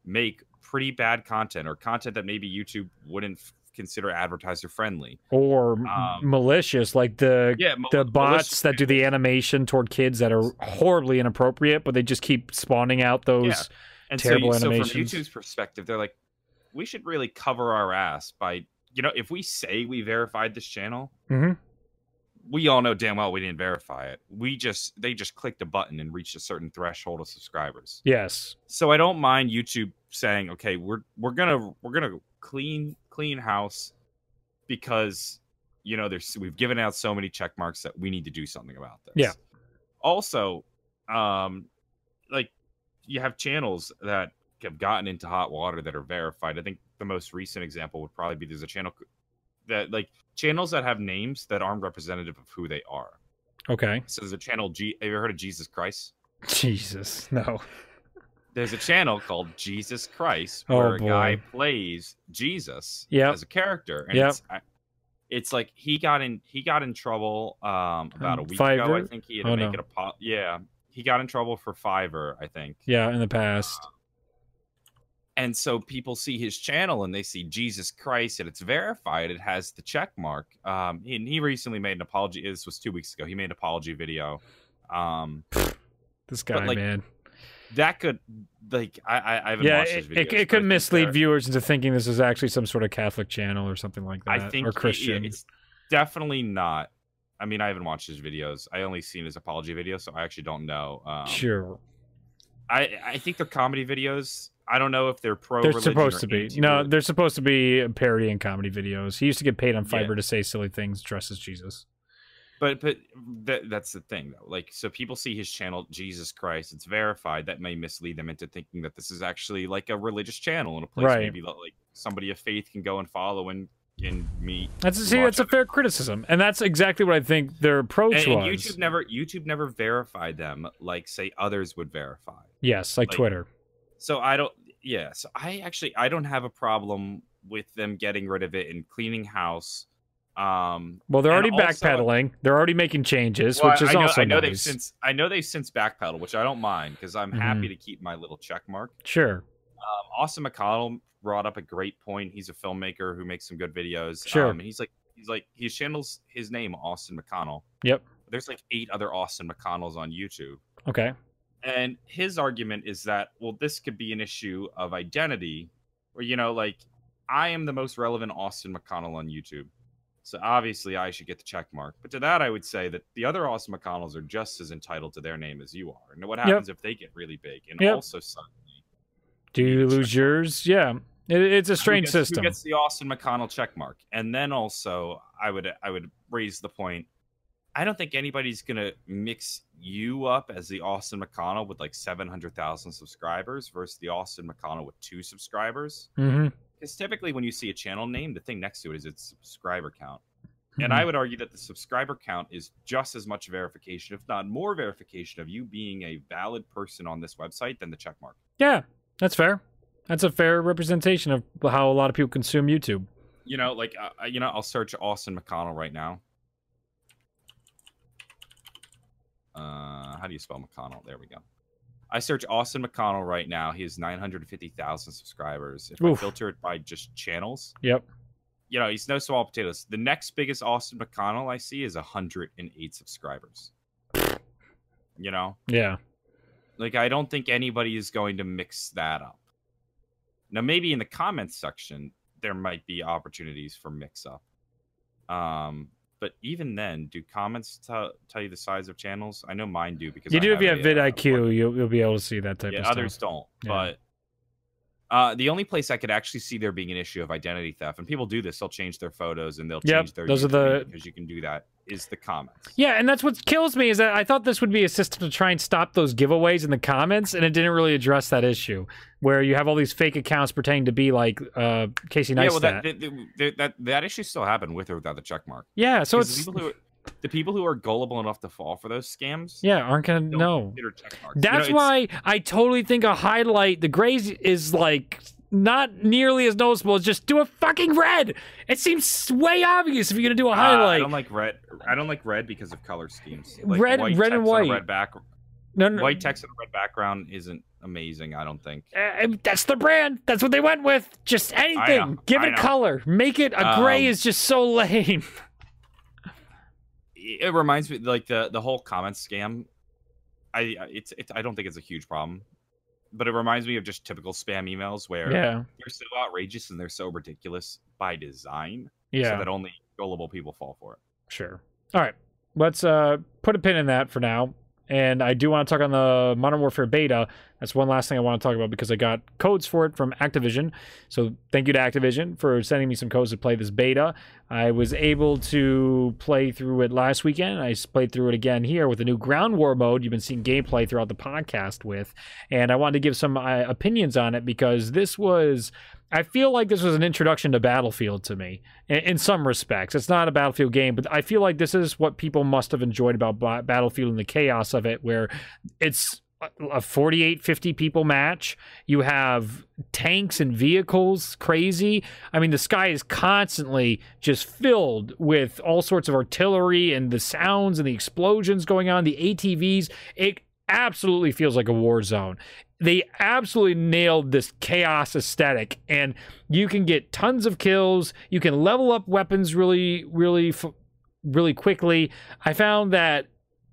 make pretty bad content or content that maybe YouTube wouldn't f- consider advertiser friendly.
or
Um,
malicious, like the
Yeah, mal-
the bots that do the animation toward kids that are horribly inappropriate, but they just keep spawning out those.
And
terrible
so, you- so from. YouTube's perspective, they're like, we should really cover our ass by, you know, if we say we verified this channel,
Mhm.
we all know damn well we didn't verify it. We just they just clicked a button and reached a certain threshold of subscribers.
Yes.
So I don't mind YouTube saying, okay, we're we're gonna we're gonna clean clean house because you know there's we've given out so many check marks that we need to do something about this.
Yeah.
Also, um, like you have channels that have gotten into hot water that are verified. I think the most recent example would probably be there's a channel that like channels that have names that aren't representative of who they are.
Okay.
So there's a channel G. Have you ever heard of Jesus Christ?
Jesus. No.
there's a channel called Jesus Christ
Oh,
where a guy plays Jesus
Yep.
as a character, and
Yep.
it's I- it's like he got in he got in trouble um about a
Um,
week ago. I think he had to
Oh,
make
no.
it a po- yeah he got in trouble for Fiverr I think,
Yeah, in the past.
And so people see his channel and they see Jesus Christ and it's verified. It has the check mark. Um, and he recently made an apology. This was two weeks ago. He made an apology video. Um,
This guy,
like,
man.
that could like I I, I haven't
Yeah,
watched
it,
his
it,
videos.
it could mislead viewers into thinking this is actually some sort of Catholic channel or something like that,
I think
or Christian.
it's definitely not. I mean, I haven't watched his videos. I only seen his apology video, so I actually don't know. Um,
sure,
I I think they're comedy videos. I don't know if they're pro.
they're supposed to be. No, they're supposed to be parody and comedy videos. He used to get paid on
Yeah.
To say silly things, dressed as Jesus.
but but that, that's the thing though. Like, so people see his channel, Jesus Christ, it's verified. That may mislead them into thinking that this is actually like a religious channel and a place
Right.
maybe that, like somebody of faith can go and follow and and meet.
That's see, that's a fair criticism, and that's exactly what I think their approach
And, and
was.
YouTube never YouTube never verified them like say others would verify.
yes, like,
like,
Twitter.
So I don't. Yeah. So I actually I don't have a problem with them getting rid of it and cleaning house. Um,
Well, they're already
also-
backpedaling. They're already making changes,
well,
which is
I know,
also
I know they've since I know they've since backpedaled, which I don't mind because I'm
Mm-hmm.
happy to keep my little check mark.
Sure,
Um, Austin McConnell brought up a great point. He's a filmmaker who makes some good videos.
Sure.
Um, he's like he's like he channels his name Austin McConnell.
Yep.
There's like eight other Austin McConnells on YouTube.
okay,
And his argument is that, well, this could be an issue of identity, where, you know, like, I am the most relevant Austin McConnell on YouTube. So obviously I should get the check mark. But to that, I would say that the other Austin McConnells are just as entitled to their name as you are. And what happens if they get really big and
Yep.
also suddenly
do you lose yours? Yeah, it, it's a
who
strange
gets- who
system.
gets the Austin McConnell check mark? And then also, I would I would raise the point. I don't think anybody's gonna mix you up as the Austin McConnell with like seven hundred thousand subscribers versus the Austin McConnell with two subscribers. Because typically, when you see a channel name, the thing next to it is its subscriber count.
Mm-hmm.
And I would argue that the subscriber count is just as much verification, if not more verification, of you being a valid person on this website than the check mark.
Yeah, that's fair. That's a fair representation of how a lot of people consume YouTube.
you know, like uh, you know, I'll search Austin McConnell right now. Uh, how do you spell McConnell? There we go. I search Austin McConnell right now. He has 950,000 subscribers. If
Oof.
I filter it by just channels,
Yep.
you know, he's no small potatoes. The next biggest Austin McConnell I see is 108 subscribers. You know,
Yeah.
like I don't think anybody is going to mix that up. Now, maybe in the comments section there might be opportunities for mix up. Um, but even then, do comments tell tell you the size of channels? I know mine do because
You
I
do if you have
uh,
vidIQ, you'll you'll be able to see that type
yeah,
of stuff.
others don't.
Yeah.
But uh, the only place I could actually see there being an issue of identity theft, and people do this, they'll change their photos and they'll
Yep,
change their
those are the-
because you can do that. Is the comments?
Yeah, and that's what kills me is that I thought this would be a system to try and stop those giveaways in the comments, and it didn't really address that issue where you have all these fake accounts pretending to be like uh, Casey
yeah, well, that, that, that that that issue still happened with or without the check mark.
yeah, so it's
the people who the people who are gullible enough to fall for those scams.
yeah, aren't gonna know.
marks. You know,
That's why I totally think a highlight, the grays is like not nearly as noticeable as just do a fucking red. It seems way obvious if you're gonna do a
uh,
highlight.
I don't like red. I don't like red because of color schemes. Like
Red- red and
text on a
white.
Red back.
no, no,
White text on a red background isn't amazing. I don't think.
Uh, that's the brand. That's what they went with. Just anything.
know,
Give
I
it
know.
color. Make it a gray
Um,
is just so lame.
it reminds me like the the whole comment scam. I it's, it's I don't think it's a huge problem, but it reminds me of just typical spam emails where
Yeah.
they're so outrageous and they're so ridiculous by design, so
Yeah.
that only gullible people fall for it.
Sure. All right. Let's uh put a pin in that for now. And I do want to talk on the Modern Warfare beta. That's one last thing I want to talk about because I got codes for it from Activision. So thank you to Activision for sending me some codes to play this beta. I was able to play through it last weekend. I played through it again here with the new Ground War mode you've been seeing gameplay throughout the podcast with. And I wanted to give some uh, opinions on it because this was I feel like this was an introduction to Battlefield to me in, in some respects. It's not a Battlefield game, but I feel like this is what people must have enjoyed about Ba- Battlefield and the chaos of it, where it's a 48 50 people match. You have tanks and vehicles, crazy. I mean, the sky is constantly just filled with all sorts of artillery and the sounds and the explosions going on, the ATVs. It absolutely feels like a war zone they absolutely nailed this chaos aesthetic and you can get tons of kills you can level up weapons really really really quickly i found that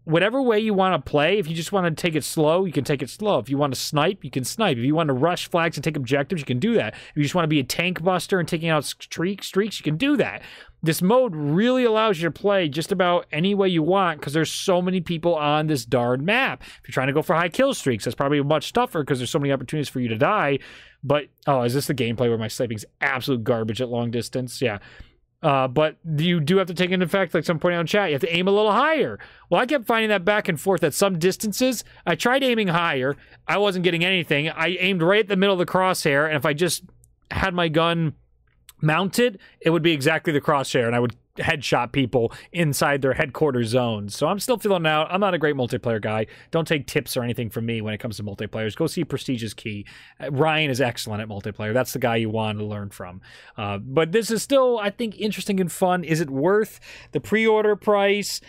whatever way you want to play, if you just want to take it slow, you can take it slow. If you want to snipe, you can snipe. If you want to rush flags and take objectives, you can do that. If you just want to be a tank buster and taking out streak, streaks, you can do that. This mode really allows you to play just about any way you want because there's so many people on this darn map. If you're trying to go for high kill streaks, that's probably much tougher because there's so many opportunities for you to die. But oh, is this the gameplay where my sniping's absolute garbage at long distance? Yeah. Uh, but you do have to take into effect, like some point out in chat, you have to aim a little higher. Well, I kept finding that back and forth at some distances. I tried aiming higher. I wasn't getting anything. I aimed right at the middle of the crosshair, and if I just had my gun mounted, it would be exactly the crosshair, and I would headshot people inside their headquarters zones. So I'm still feeling out. I'm not a great multiplayer guy. Don't take tips or anything from me when it comes to multiplayers. Go see PrestigeIsKey. Uh, Ryan is excellent at multiplayer. That's the guy you want to learn from. Uh, but this is still, I think, interesting and fun. Is it worth the pre-order price?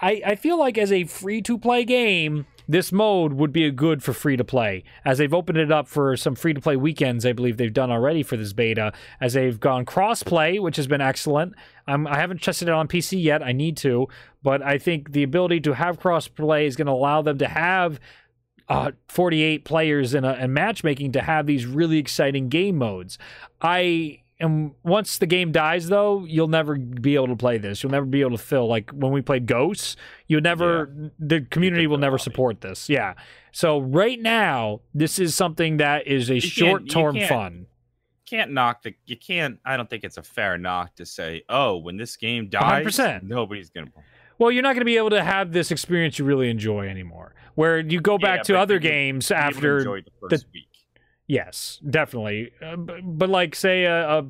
I, I feel like as a free to play game, this mode would be a good for free to play. As they've opened it up for some free to play weekends, I believe they've done already for this beta. As they've gone cross play, which has been excellent. I'm, I haven't tested it on PC yet. I need to, but I think the ability to have cross play is going to allow them to have uh, 48 players in a, matchmaking to have these really exciting game modes. I and once the game dies, though, you'll never be able to play this. You'll never be able to fill like when we played Ghosts. You never, yeah. the community will never support this. Yeah. So right now, this is something that is a you short term fun.
Can't knock the. You can't. I don't think it's a fair knock to say, oh, when this game dies, 100%. nobody's gonna.
Well, you're not going to be able to have this experience you really enjoy anymore. Where you go back yeah, to other games after the, the week Yes, definitely. Uh, but, but, like, say a, a,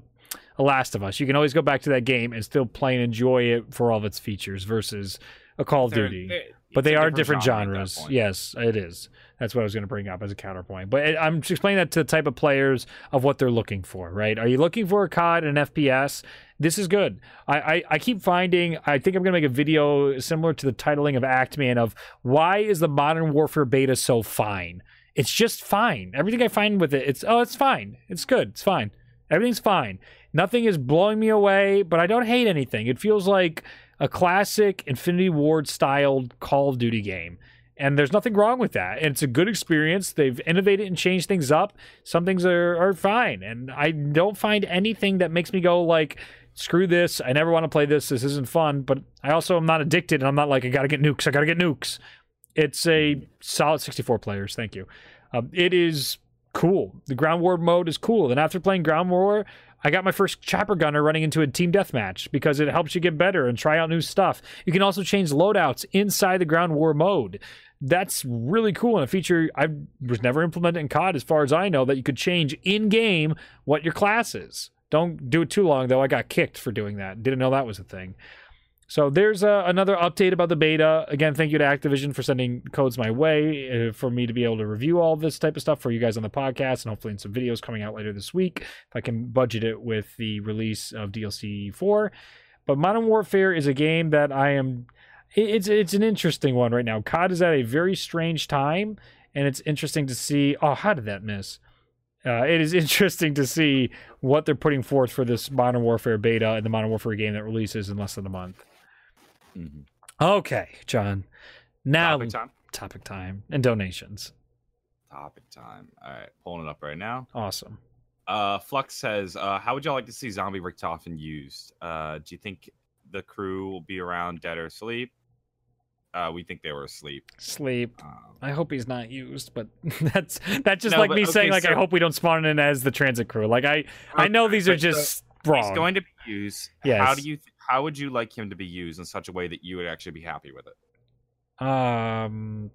a, Last of Us, you can always go back to that game and still play and enjoy it for all of its features versus a Call of Duty. They're, but they are different, different genres. Yes, it is. That's what I was going to bring up as a counterpoint. But uh, I'm explaining that to the type of players of what they're looking for, right? Are you looking for a COD and an FPS? This is good. I, I, I keep finding, I think I'm going to make a video similar to the titling of Actman of why is the Modern Warfare beta so fine? It's just fine. Everything I find with it, it's oh, it's fine. It's good. It's fine. Everything's fine. Nothing is blowing me away, but I don't hate anything. It feels like a classic Infinity Ward styled Call of Duty game. And there's nothing wrong with that. And it's a good experience. They've innovated and changed things up. Some things are, are fine. And I don't find anything that makes me go like, screw this. I never want to play this. This isn't fun. But I also am not addicted. And I'm not like, I got to get nukes. I got to get nukes. It's a solid 64 players. Thank you. Um, it is cool. The ground war mode is cool. And after playing ground war, I got my first chopper gunner running into a team deathmatch because it helps you get better and try out new stuff. You can also change loadouts inside the ground war mode. That's really cool and a feature I was never implemented in COD as far as I know that you could change in game what your class is. Don't do it too long though. I got kicked for doing that. Didn't know that was a thing. So there's uh, another update about the beta. Again, thank you to Activision for sending codes my way uh, for me to be able to review all this type of stuff for you guys on the podcast and hopefully in some videos coming out later this week if I can budget it with the release of DLC 4. But Modern Warfare is a game that I am it's it's an interesting one right now. COD is at a very strange time and it's interesting to see oh how did that miss? Uh, it is interesting to see what they're putting forth for this Modern Warfare beta and the Modern Warfare game that releases in less than a month. Mm-hmm. Okay, John. Now topic time. Topic time and donations.
Topic time. All right, pulling it up right now.
Awesome.
Uh, Flux says, uh, "How would y'all like to see Zombie Richtofen used? Uh, do you think the crew will be around dead or asleep? Uh, we think they were asleep.
Sleep. Um, I hope he's not used, but that's that's just no, like me okay, saying like so, I hope we don't spawn in as the transit crew. Like I okay, I know these are just so wrong.
He's going to be used. Yes. How do you th- how would you like him to be used in such a way that you would actually be happy with it?
Um.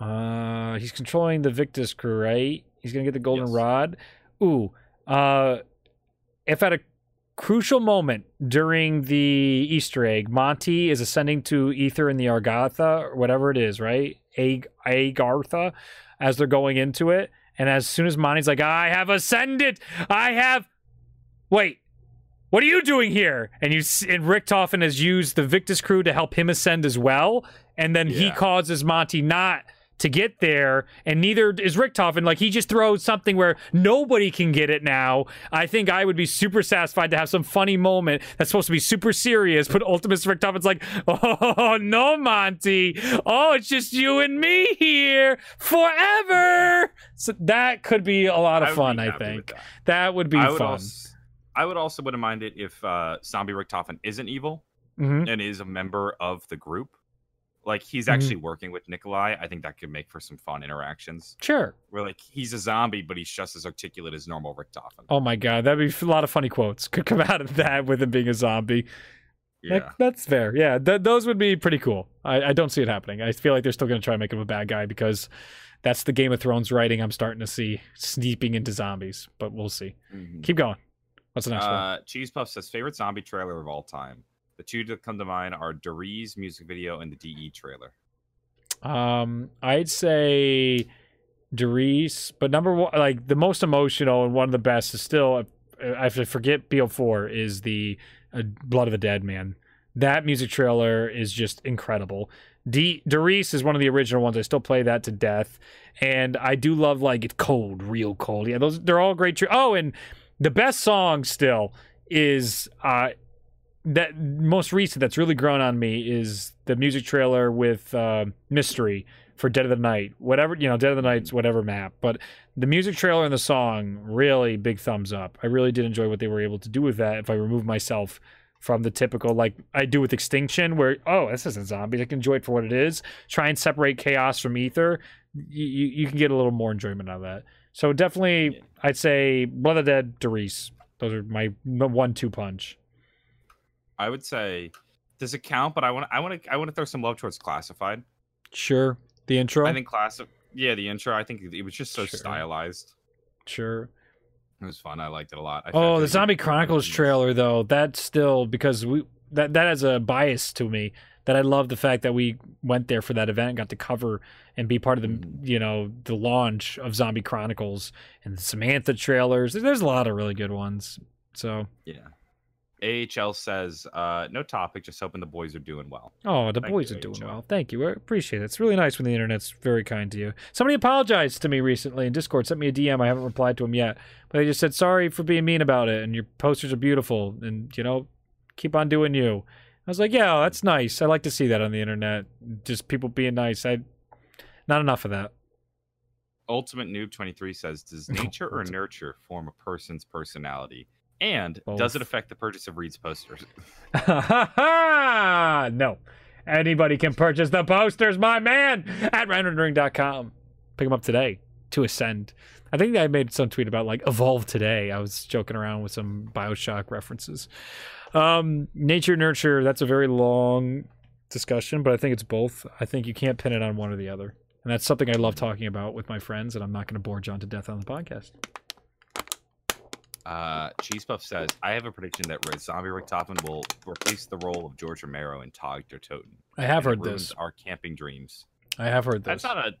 Uh, he's controlling the Victis crew, right? He's gonna get the golden yes. rod. Ooh. Uh, if at a crucial moment during the Easter egg, Monty is ascending to Aether in the Agartha, or whatever it is, right? Ag- Agartha, as they're going into it. And as soon as Monty's like, I have ascended, I have. Wait, what are you doing here? And you and Richtofen has used the Victis crew to help him ascend as well, and then yeah. he causes Monty not to get there, and neither is Richtofen. Like he just throws something where nobody can get it now. I think I would be super satisfied to have some funny moment that's supposed to be super serious, but Ultimis Richtofen's like, oh no, Monty, oh it's just you and me here forever. So that could be a lot of
I
fun. I think
that.
that would be
I would
fun.
also, I would also wouldn't mind it if uh, Zombie Richtofen isn't evil
Mhm.
and is a member of the group. Like he's
Mhm.
actually working with Nikolai. I think that could make for some fun interactions.
Sure.
Where like he's a zombie, but he's just as articulate as normal Richtofen.
Oh my god, that'd be a lot of funny quotes could come out of that with him being a zombie.
Yeah.
That- that's fair. Yeah, th- those would be pretty cool. I, I don't see it happening. I feel like they're still going to try and make him a bad guy because that's the Game of Thrones writing I'm starting to see sneaking into zombies. But we'll see.
Mhm.
Keep going. What's the next one?
Uh, Cheese Puff says favorite zombie trailer of all time. The two that come to mind are Doree's music video and the DE trailer.
Um, I'd say Doris, but number one, like the most emotional and one of the best is still. I have to forget BO4 is the uh, Blood of the Dead man. That music trailer is just incredible. D Doris is one of the original ones. I still play that to death, and I do love like it's cold, real cold. Yeah, those they're all great. Tra- oh, and the best song still is uh that most recent that's really grown on me is the music trailer with uh, mystery for Dead of the Night, whatever you know, Dead of the Night's whatever map. But the music trailer and the song really big thumbs up. I really did enjoy what they were able to do with that. If I remove myself from the typical like I do with Extinction, where oh this isn't zombies, I can enjoy it for what it is. Try and separate chaos from Aether. You you, you can get a little more enjoyment out of that. So definitely,
Yeah.
I'd say Blood of the Dead, Doris. Those are my one-two punch.
I would say does it count? But I want I want to I want to throw some love towards Classified.
Sure. The intro.
I think Classic. Yeah, the intro. I think it was just so
Sure.
stylized.
sure.
It was fun. I liked it a lot. I
Oh, the Zombie Chronicles trailer though, that's still because we that that has a bias to me that I love the fact that we went there for that event and got to cover and be part of the
Mhm.
you know the launch of Zombie Chronicles and Samantha trailers. There's a lot of really good ones. So
Yeah. AHL says, uh, no topic, just hoping the boys are doing well.
oh, the
Thank
boys
you,
are doing
AHL.
well. Thank you. I appreciate it. It's really nice when the internet's very kind to you. Somebody apologized to me recently in Discord, sent me a DM. I haven't replied to him yet, but they just said sorry for being mean about it and your posters are beautiful and you know keep on doing you. I was like, yeah, oh, that's nice. I like to see that on the internet. Just people being nice. I not enough of that.
Ultimate Noob 23 says, does nature or nurture form a person's personality? And does it affect the purchase of Reed's posters?
no. Anybody can purchase the posters, my man, at rendering.com. Pick them up today to ascend. I think I made some tweet about like evolve today. I was joking around with some Bioshock references. Um, nature nurture, that's a very long discussion, but I think it's both. I think you can't pin it on one or the other. And that's something I love talking about with my friends, and I'm not going to bore John to death on the podcast.
Uh, Cheese Puff says, I have a prediction that Red Zombie Richtofen will replace the role of George Romero in Tog der Toten.
I have heard
ruins
this.
Our camping dreams.
I have heard this.
That's not a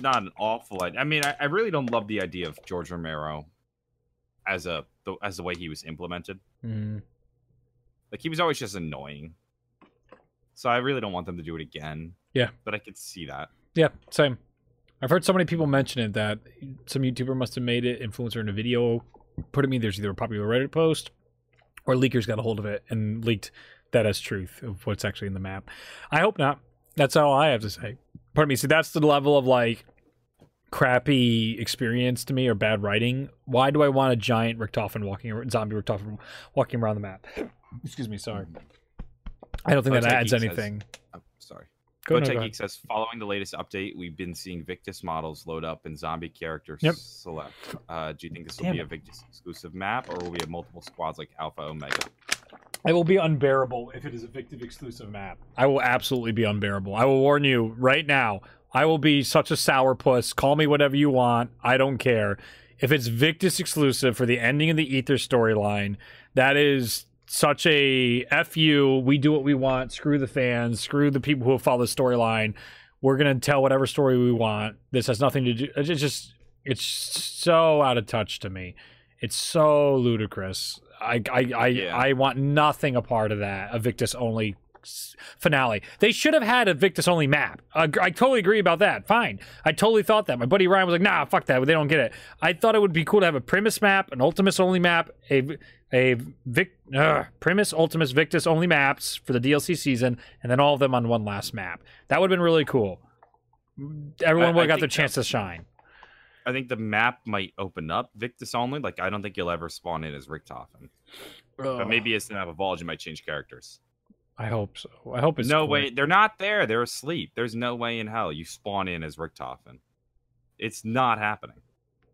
not an awful idea. I mean, I, I really don't love the idea of George Romero as a the, as the way he was implemented.
Mm.
Like he was always just annoying. So I really don't want them to do it again.
Yeah.
But I could see that.
Yeah, same. I've heard so many people mention it that some YouTuber must have made it, influencer in a video, put it me. There's either a popular Reddit post or leakers got a hold of it and leaked that as truth of what's actually in the map. I hope not. That's all I have to say. Pardon me. See, that's the level of like crappy experience to me or bad writing. Why do I want a giant Richtofen walking, zombie Richtofen walking around the map? Excuse me. Sorry. I don't think that adds
Geek says-
anything.
Oh, sorry.
Go,
But
no,
Tech
go
Geek says, following the latest update, we've been seeing Victis models load up in zombie character
Yep.
select. Uh, do you think this will
Damn
be
it.
a Victis exclusive map, or will we have multiple squads like Alpha Omega?
It will be unbearable if it is a Victis exclusive map. I will absolutely be unbearable. I will warn you right now. I will be such a sourpuss. Call me whatever you want. I don't care. If it's Victis exclusive for the ending of the Aether storyline, that is such a fu. We do what we want. Screw the fans. Screw the people who follow the storyline. We're gonna tell whatever story we want. This has nothing to do. It's just it's so out of touch to me. It's so ludicrous. I I I,
Yeah.
I want nothing a part of that. A Victis only finale. They should have had a Victis only map. Uh, I totally agree about that. Fine. I totally thought that. My buddy Ryan was like, nah, fuck that. They don't get it. I thought it would be cool to have a Primis map, an Ultimis only map, a a Vic, uh, Primis, Ultimis, Victis only maps for the DLC season, and then all of them on one last map. That would have been really cool. Everyone would have got their chance to shine.
I think the map might open up Victis only. Like I don't think you'll ever spawn in as Richtofen. But maybe as the map evolves, you might change characters.
I hope so. I hope it's
no
cool.
way. They're not there. They're asleep. There's no way in hell you spawn in as Richtofen. It's not happening.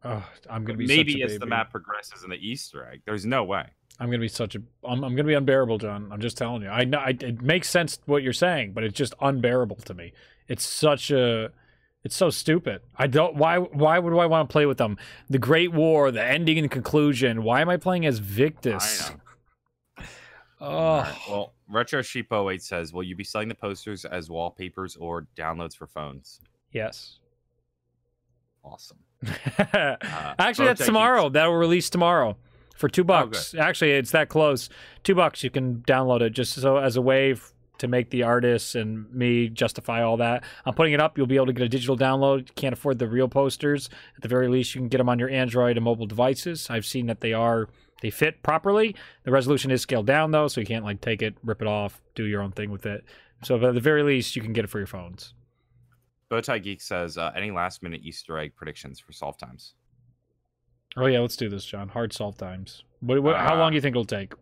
Ugh, I'm gonna be
Maybe
such a
as the map progresses in the Easter egg. There's no way.
I'm gonna be such a. I'm, I'm gonna be unbearable, John. I'm just telling you. I know I, it makes sense what you're saying, but it's just unbearable to me. It's such a. It's so stupid. I don't. Why? Why would I want to play with them? The Great War, the ending and conclusion. Why am I playing as Victis?
I know.
Oh,
right, Well, Retro Sheep 08 says, "Will you be selling the posters as wallpapers or downloads for phones?"
yes.
Awesome.
Actually, uh,
that's
tomorrow. That will release tomorrow for two oh, bucks. Actually, it's that close. Two bucks. You can download it just so as a way f- to make the artists and me justify all that. I'm putting it up. You'll be able to get a digital download. You can't afford the real posters. At the very least, you can get them on your Android and mobile devices. I've seen that they are they fit properly. The resolution is scaled down though, so you can't like take it, rip it off, do your own thing with it. So, at the very least, you can get it for your phones.
Bowtie Geek says, uh, "Any last minute Easter egg predictions for solve times?"
Oh yeah, let's do this, John. Hard solve times. What, what, how
Uh,
long do you think it'll take?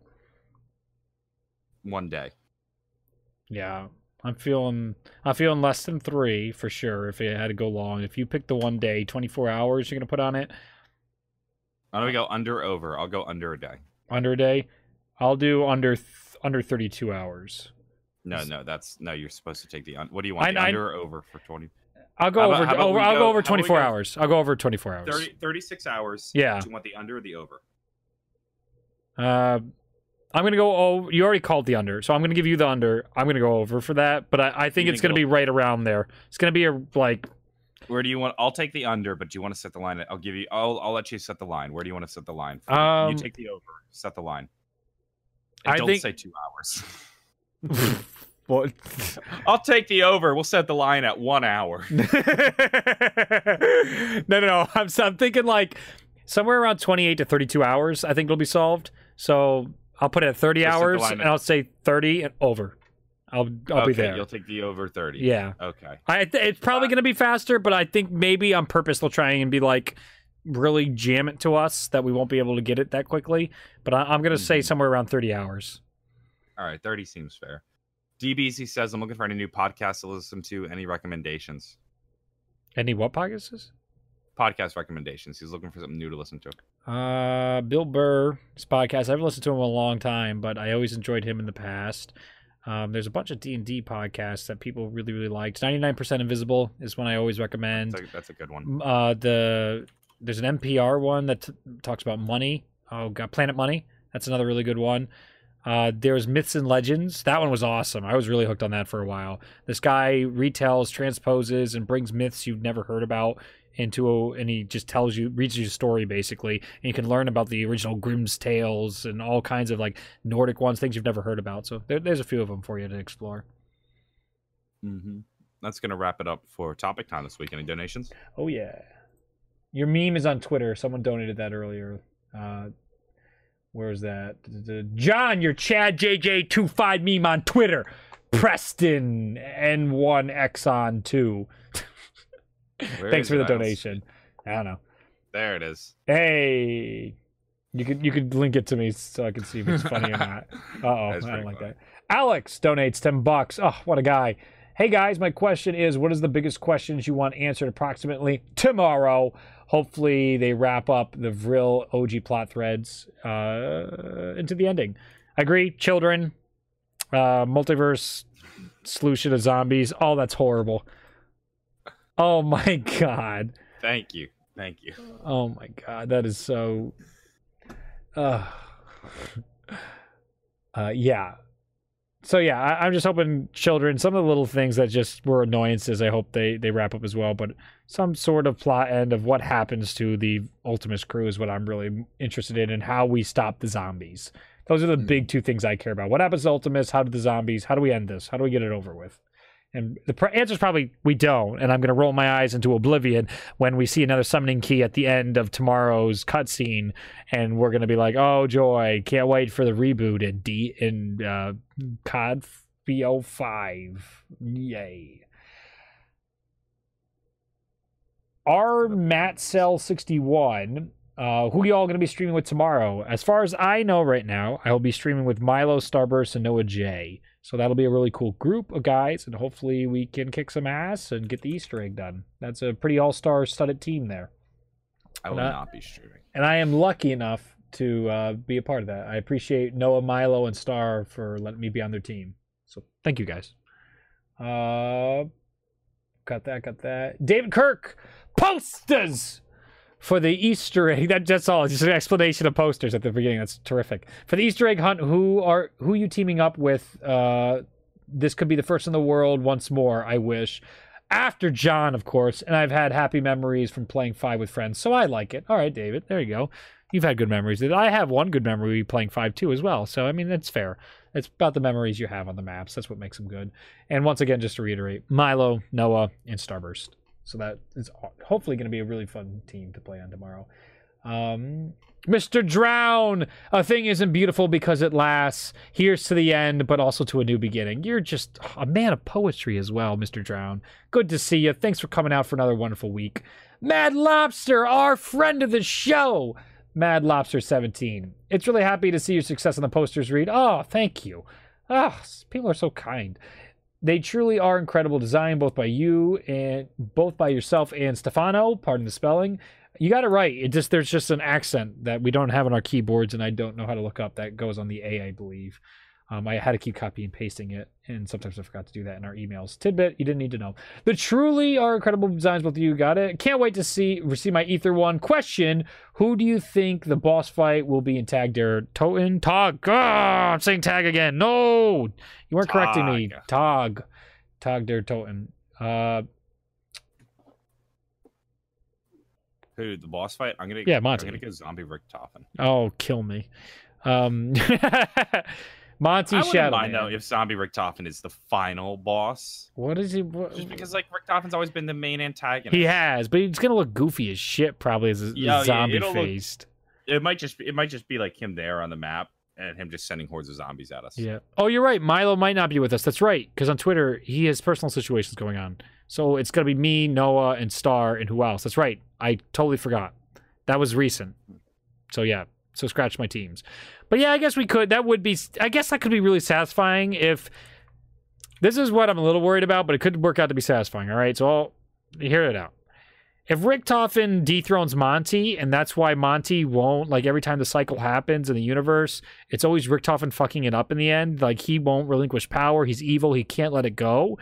One day.
Yeah, I'm feeling I'm feeling less than three for sure. If it had to go long, if you pick the one day, 24 hours, you're gonna put on it
don't we go under over? I'll go under a day.
under a day. I'll do under th- under 32 hours.
No, no, that's no. You're supposed to take the. Un- what do you want?
I- I-
under or over for twenty?
I'll go
about-
over. over I'll
go-
go over
how about we
24
go
hours. I'll go over 24 hours.
30, 36 hours.
Yeah.
Do you want the under or the over?
Uh, I'm gonna go. Oh, you already called the under, so I'm gonna give you the under. I'm gonna go over for that, but I, I think
You
it's
think
gonna be
it'll-
right around there. It's gonna be a like.
Where do you want? I'll take the under, but do you want to set the line? I'll give you. I'll. I'll let you set the line. Where do you want to set the line? For
Um,
you take the over. Set the line. And
I
don't
think-
say two hours.
what?
I'll take the over. We'll set the line at one hour.
no, no, no. I'm, I'm thinking like somewhere around 28 to 32 hours. I think it'll be solved. So I'll put it at 30
So set the
hours, and I'll say 30 and over. I'll I'll
okay,
be there.
You'll take the over thirty.
Yeah,
Okay.
I th- it's probably going to be faster, but I think maybe on purpose they'll try and be like really jam it to us that we won't be able to get it that quickly. But I, I'm going to say
Mhm.
somewhere around 30 hours.
All right. Thirty seems fair. DBC says I'm looking for any new podcasts to listen to. Any recommendations?
Any what podcasts?
Podcast recommendations. He's looking for something new to listen to.
Uh, Bill Burr, his podcast. I haven't listened to him in a long time, but I always enjoyed him in the past. Um, there's a bunch of D and D podcasts that people really, really liked. 99% Invisible is one I always recommend.
That's a, that's a good one.
Uh, the there's an NPR one that t- talks about money. Oh, God, Planet Money. That's another really good one. Uh, there's Myths and Legends. That one was awesome. I was really hooked on that for a while. This guy retells, transposes, and brings myths you've never heard about into a, and he just tells you, reads you a story basically, and you can learn about the original Grimm's tales and all kinds of like Nordic ones, things you've never heard about. So there, there's a few of them for you to explore.
Mm-hmm. That's gonna wrap it up for topic time this week. Any donations?
Oh yeah. Your meme is on Twitter. Someone donated that earlier. Uh where's that? John, your Chad JJ25 meme on Twitter. Preston N1 Exxon 2. Thanks for the
it? I don't see
donation. I don't know.
There it is.
Hey. You could you could link it to me so I can see if it's funny or not. Uh oh, I don't like
funny.
that. Alex donates 10 bucks. Oh, what a guy. Hey guys, my question is what is the biggest questions you want answered approximately tomorrow? Hopefully they wrap up the Vril OG plot threads uh, into the ending. I agree. Children, uh, multiverse, solution of zombies. Oh, that's horrible. Oh my god.
Thank you. Thank you.
Oh my god, that is so. Uh, uh yeah. So yeah, I, I'm just hoping children. Some of the little things that just were annoyances. I hope they they wrap up as well. But some sort of plot end of what happens to the Ultimis crew is what I'm really interested in, and how we stop the zombies. Those are the
Mhm.
big two things I care about. What happens to Ultimis? How do the zombies? How do we end this? How do we get it over with? And the pr- answer is probably we don't. And I'm going to roll my eyes into oblivion when we see another summoning key at the end of tomorrow's cutscene, and we're going to be like, "Oh joy! Can't wait for the reboot in D in uh, COD BO5. Yay!" Our Matt Cell 61 uh, who y'all going to be streaming with tomorrow? As far as I know right now, I will be streaming with Milo, Starburst, and Noah J. So that'll be a really cool group of guys, and hopefully we can kick some ass and get the Easter egg done. That's a pretty all-star studded team there,
I will not be streaming.
and I am lucky enough to uh, be a part of that. I appreciate Noah, Milo, and Star for letting me be on their team. So thank you guys. Uh, got that, got that. David Kirk posters for the Easter egg. That, that's all. It's just an explanation of posters at the beginning. That's terrific. For the Easter egg hunt, who are who are you teaming up with? Uh, this could be the first in the world once more. I wish. After John, of course, and I've had happy memories from playing five with friends, so I like it. All right, David, there you go. You've had good memories. I have one good memory playing five too as well. So I mean, that's fair. It's about the memories you have on the maps. That's what makes them good. And once again, just to reiterate, Milo, Noah, and Starburst. So that is hopefully going to be a really fun team to play on tomorrow. Um, Mr. Drown, a thing isn't beautiful because it lasts. Here's to the end, but also to a new beginning. You're just a man of poetry as well, Mr. Drown. Good to see you. Thanks for coming out for another wonderful week. Mad Lobster, our friend of the show. Mad Lobster 17. It's really happy to see your success on the posters read. Oh, thank you. Ah, people are so kind. They truly are incredible design, both by you and both by yourself and Stefano. Pardon the spelling. You got it right. It just there's just an accent that we don't have on our keyboards, and I don't know how to look up. That goes on the A, I believe. Um, I had to keep copying and pasting it, and sometimes I forgot to do that in our emails. Tidbit, you didn't need to know. The truly are incredible designs. Both of you got it. Can't wait to see receive my Ether one question. Who do you think the boss fight will be in Tag Der? Toten? Tog? Ah, I'm saying tag again. No, you weren't correcting me. Tog. Tog Der Toten. Uh,
Who the boss fight? I'm gonna
Yeah,
I'm gonna go zombie Richtofen.
oh, kill me. Um, Monty
I
Shadow.
mind though if zombie Richtofen is the final boss,
What is he? What,
just because like Richtofen's always been the main antagonist.
he has, but he's gonna look goofy as shit probably as a
Yeah, yeah,
zombie
look-
faced.
It might just be, it might just be like him there on the map and him just sending hordes of zombies at us.
Yeah. Oh, you're right. Milo might not be with us. That's right. Because on Twitter, he has personal situations going on. So it's gonna be me, Noah, and Star, and who else? That's right. I totally forgot. That was recent. So yeah. So scratch my teams. But yeah, I guess we could. That would be. I guess that could be really satisfying if. This is what I'm a little worried about, but it could work out to be satisfying. All right. So I'll hear it out. If Richtofen dethrones Monty, and that's why Monty won't like every time the cycle happens in the universe, it's always Richtofen fucking it up in the end. Like he won't relinquish power. He's evil. He can't let it go.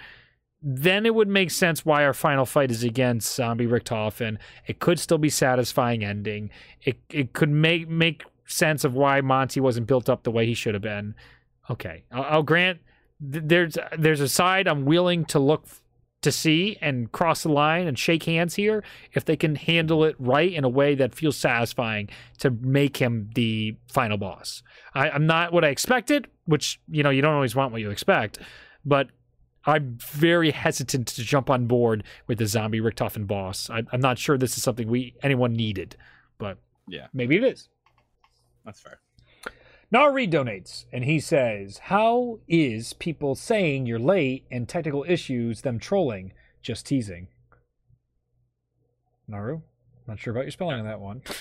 Then it would make sense why our final fight is against Zombie Richtofen. It could still be satisfying ending. It it could make make sense of why Monty wasn't built up the way he should have been. Okay, I'll, I'll grant th- there's there's a side I'm willing to look f- to see and cross the line and shake hands here if they can handle it right in a way that feels satisfying to make him the final boss. I, I'm not what I expected, which you know you don't always want what you expect, but I'm very hesitant to jump on board with the zombie Richtofen boss. I, I'm not sure this is something we anyone needed, but
Yeah.
maybe it is.
That's fair.
Nari donates and he says, How is people saying you're late and technical issues them trolling? Just teasing. Naru? Not sure about your spelling on that one.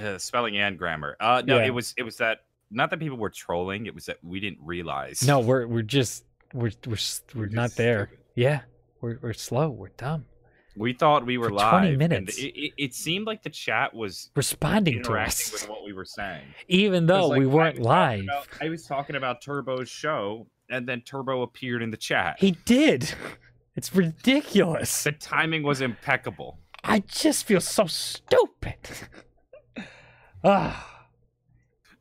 Yeah, spelling and grammar. Uh, no,
Yeah.
it was it was that not that people were trolling. It was that we didn't realize.
no, we're we're just we're we're we're,
We're
not there.
stupid.
Yeah. We're we're slow. We're dumb.
We thought we were live.
20
and
minutes.
it, it, it seemed like the chat was
Responding to us.
with what we were saying.
Even though
like,
we weren't
talking
live.
about- I was talking about Turbo's show, and then Turbo appeared in the chat.
He did. It's ridiculous.
the timing was impeccable.
I just feel so stupid. ah.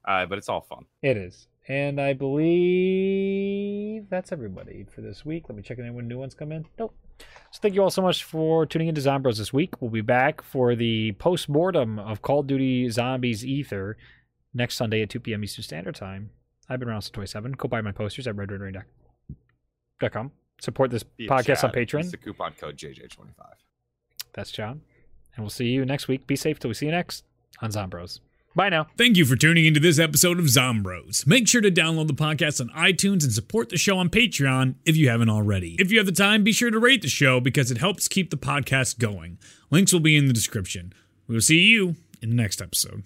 Uh, but it's all fun.
It is. And I believe that's everybody for this week. Let me check in when new ones come in. Nope. So thank you all so much for tuning into Zombroz this week. We'll be back for the post-mortem of Call of Duty Zombies Aether
next Sunday at 2 p.m. Eastern Standard Time. I've been Ronald27. Go buy my posters at redredring.com. Support this
Be
podcast on Patreon.
the coupon code JJ25.
That's John. And we'll see you next week. Be safe till we see you next on Zombroz. Bye now.
Thank you for tuning into this episode of Zombroz. Make sure to download the podcast on iTunes and support the show on Patreon if you haven't already. If you have the time, be sure to rate the show because it helps keep the podcast going. Links will be in the description. We will see you in the next episode.